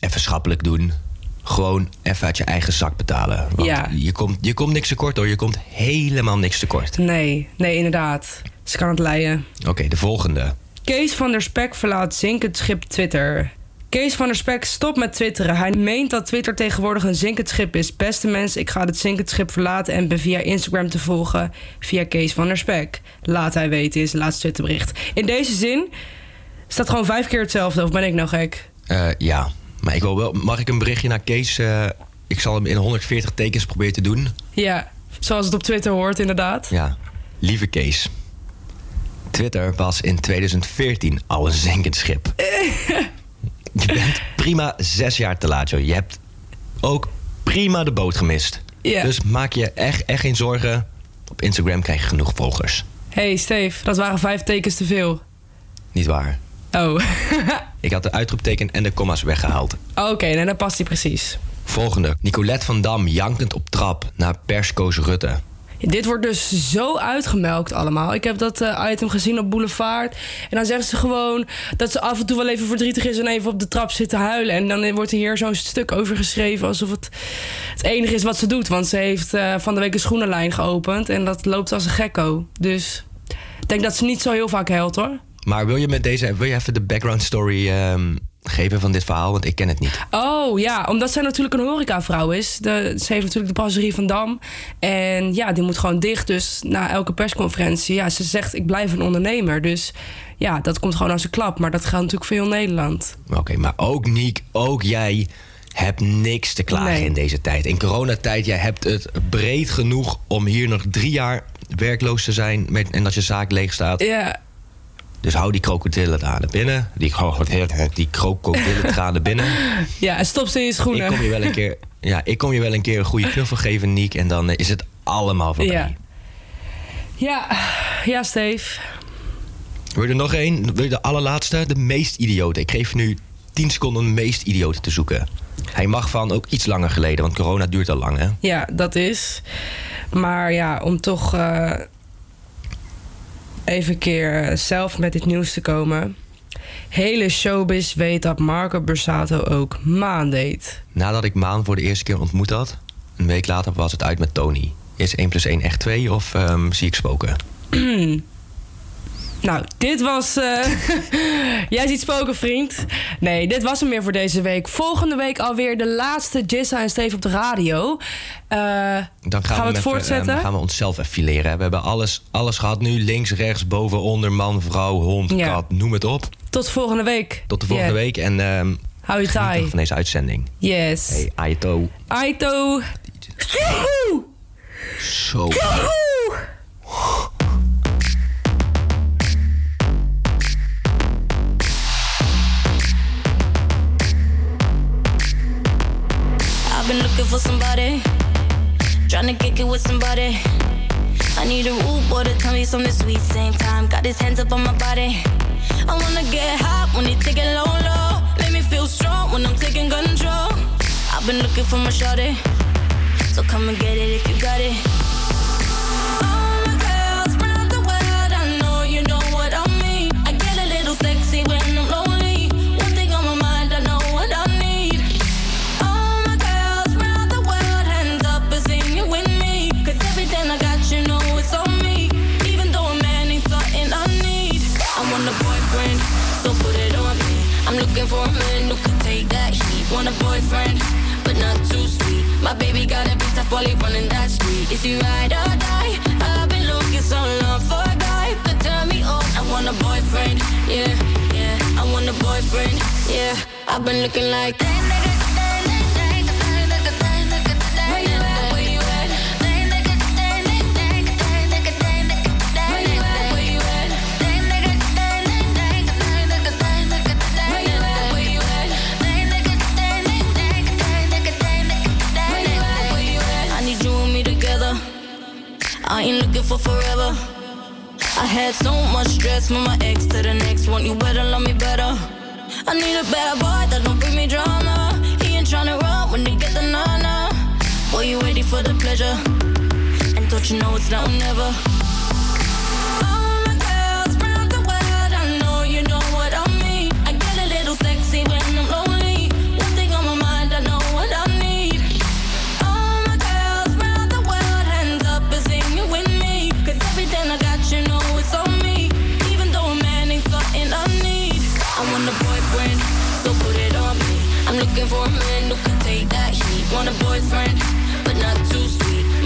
even schappelijk doen. Gewoon even uit je eigen zak betalen. Want Ja. je, komt, je komt niks tekort hoor. Je komt helemaal niks tekort. Nee, nee, inderdaad. Ze kan het leiden. Oké, de volgende. Kees van der Spek verlaat zinkend schip Twitter. Kees van der Spek stopt met twitteren. Hij meent dat Twitter tegenwoordig een zinkend schip is. Beste mensen, ik ga het zinkend schip verlaten en ben via Instagram te volgen via Kees van der Spek. Laat hij weten, is het laatste Twitterbericht. In deze zin staat gewoon vijf keer hetzelfde, of ben ik nou gek? Eh, ja, maar ik wil wel, mag ik een berichtje naar Kees? eh, ik zal hem in 140 tekens proberen te doen. Ja, zoals het op Twitter hoort, inderdaad. Ja, lieve Kees. Twitter was in 2014 al een zinkend schip. Je bent prima zes jaar te laat, joh. Je hebt ook prima de boot gemist. Ja. Dus maak je echt, echt geen zorgen. Op Instagram krijg je genoeg volgers. hey, Steve, dat waren vijf tekens te veel. Niet waar. Oh. Ik had de uitroepteken en de comma's weggehaald. Oké, nou dan past hij precies. Volgende. Nicolette van Dam jankend op trap naar perskoos Rutte. Dit wordt dus zo uitgemelkt allemaal. Ik heb dat eh, item gezien op Boulevard. En dan zeggen ze gewoon dat ze af en toe wel even verdrietig is en even op de trap zit te huilen. En dan wordt er hier zo'n stuk over geschreven alsof het het enige is wat ze doet. Want ze heeft eh, van de week een schoenenlijn geopend en dat loopt als een gekko. Dus ik denk dat ze niet zo heel vaak helpt hoor. Maar wil je met deze, wil je even de background story ehm, geven van dit verhaal? Want ik ken het niet. Oh ja, omdat zij natuurlijk een horecavrouw is. De, ze heeft natuurlijk de passerie van Dam. En ja, die moet gewoon dicht. Dus na elke persconferentie, ja, ze zegt ik blijf een ondernemer. Dus ja, dat komt gewoon als een klap. Maar dat geldt natuurlijk voor heel Nederland. Oké, maar ook Niek, ook jij hebt niks te klagen Nee. in deze tijd. In coronatijd, jij hebt het breed genoeg om hier nog drie jaar werkloos te zijn met, en dat je zaak leeg staat. Ja, Dus hou die krokodillentranen binnen. Die, die krokodillentranen binnen. ja en stop ze in je schoenen. Ik kom je wel een keer, ja, ik kom je wel een keer een goede knuffel geven, Niek. En dan eh, is het allemaal voorbij. Ja. Ja, ja, Steve. Wil je er nog één? Wil je de allerlaatste? De meest idiote. Ik geef nu 10 seconden de meest idiote te zoeken. Hij mag van ook iets langer geleden, want corona duurt al lang, hè? Ja, dat is. Maar ja, om toch eh, even een keer zelf met dit nieuws te komen. Hele showbiz weet dat Marco Borsato ook maan deed. Nadat ik Maan voor de eerste keer ontmoet had, een week later was het uit met Tony. Is 1 plus 1 echt 2 of ehm, zie ik spoken? nou, dit was. eh, Jij ziet spoken, vriend. Nee, dit was hem weer voor deze week. Volgende week alweer de laatste Jissa en Steve op de radio. Eh, Dan gaan, Gaan we het hem voortzetten? ehm, gaan we onszelf even fileren. We hebben alles, alles gehad nu. Links, rechts, boven, onder, man, vrouw, hond, Ja. kat, noem het op. tot volgende week. Tot de volgende Yeah. week en ehm Hou je taai. van deze uitzending. Yes. Hey, Aito. Aito. Zo. For somebody, trying to kick it with somebody. I need a rude boy to tell me something sweet. Same time, got his hands up on my body. I wanna get hot when he take it low, low. Make me feel strong when I'm taking control. I've been looking for my shorty, so come and get it if you got it. Want a boyfriend, but not too sweet. My baby got a bit tough while running that street. Is he ride or die? I've been looking so long for a guy could turn me on. I want a boyfriend, yeah, yeah. I want a boyfriend, yeah. I've been looking like that. I need a bad boy that don't bring me drama. He ain't tryna run when they get the nana. Boy, you ready for the pleasure? And don't you know it's now or never?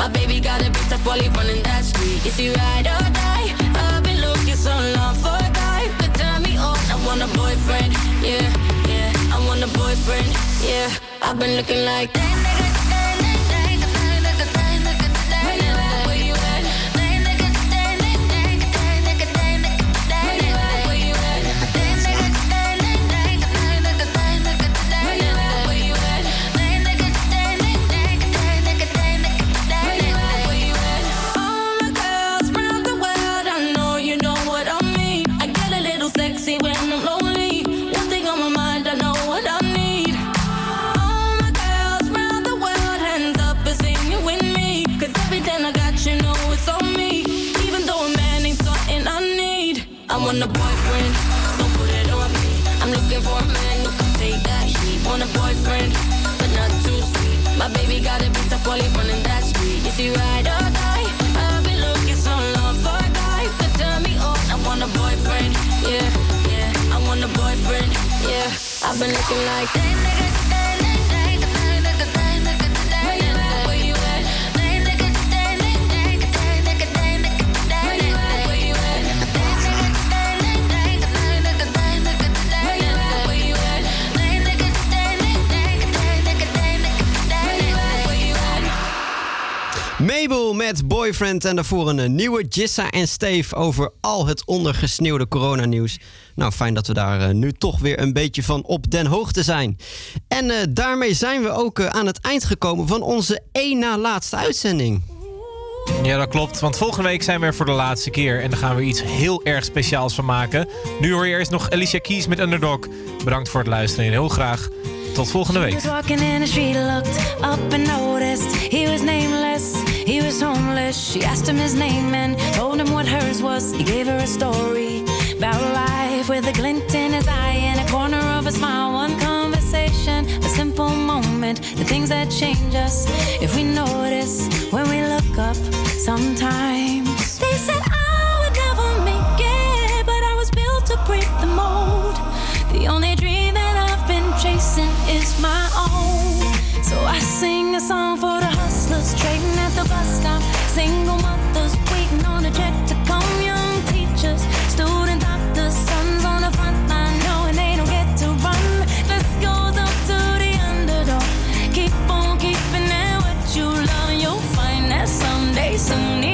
My baby got a bit tough while he running that street. Is he ride or die? I've been looking so long for a guy could turn me on. I want a boyfriend, yeah, yeah. I want a boyfriend, yeah. I've been looking like that. Where like that Boyfriend en daarvoor een eh, nieuwe Jissa en Steve over al het ondergesneeuwde coronanieuws. Nou, fijn dat we daar eh, nu toch weer een beetje van op den hoogte zijn. En eh, daarmee zijn we ook aan het eind gekomen van onze één na laatste uitzending. Ja, dat klopt. Want volgende week zijn we er voor de laatste keer. En daar gaan we iets heel erg speciaals van maken. Nu hoor je eerst nog Alicia Keys met Underdog. Bedankt voor het luisteren en heel graag tot volgende week. Looked up and noticed. He was nameless, he was homeless. She asked him his name and told him what hers was. He gave her a story about life with a glint in his eye and a corner of a smile. One conversation, a simple moment, the things that change us if we notice when we look up sometimes. Single mothers waiting on a check to come. Young teachers, student doctors, sons on the front line knowing they don't get to run. This goes to the underdog. Keep on keeping it what you love, you'll find that someday, soon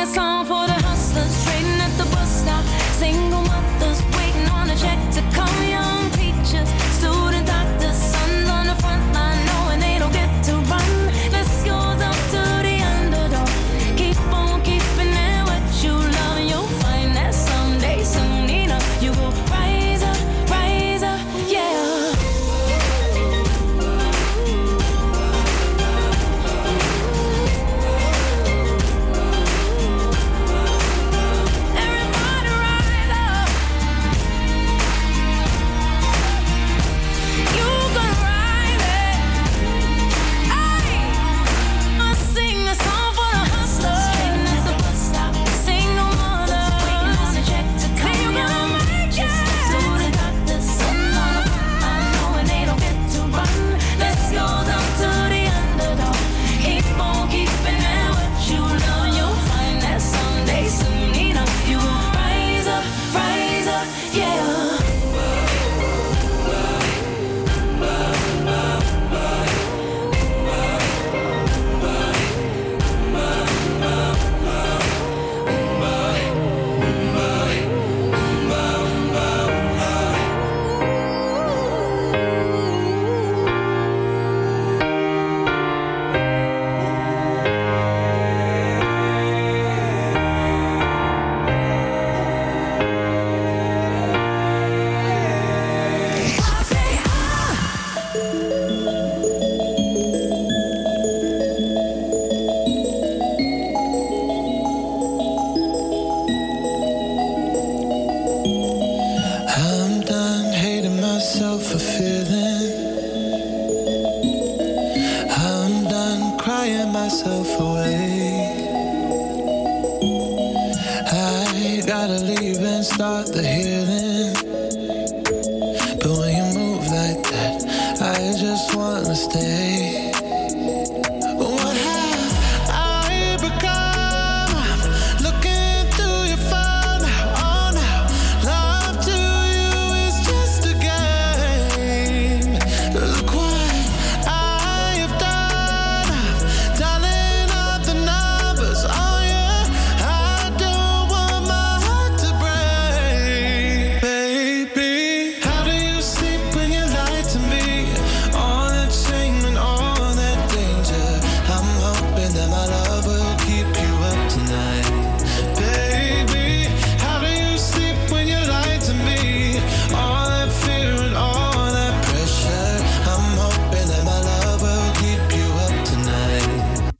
Sing a song for the hustlers trading at the bus stop. Single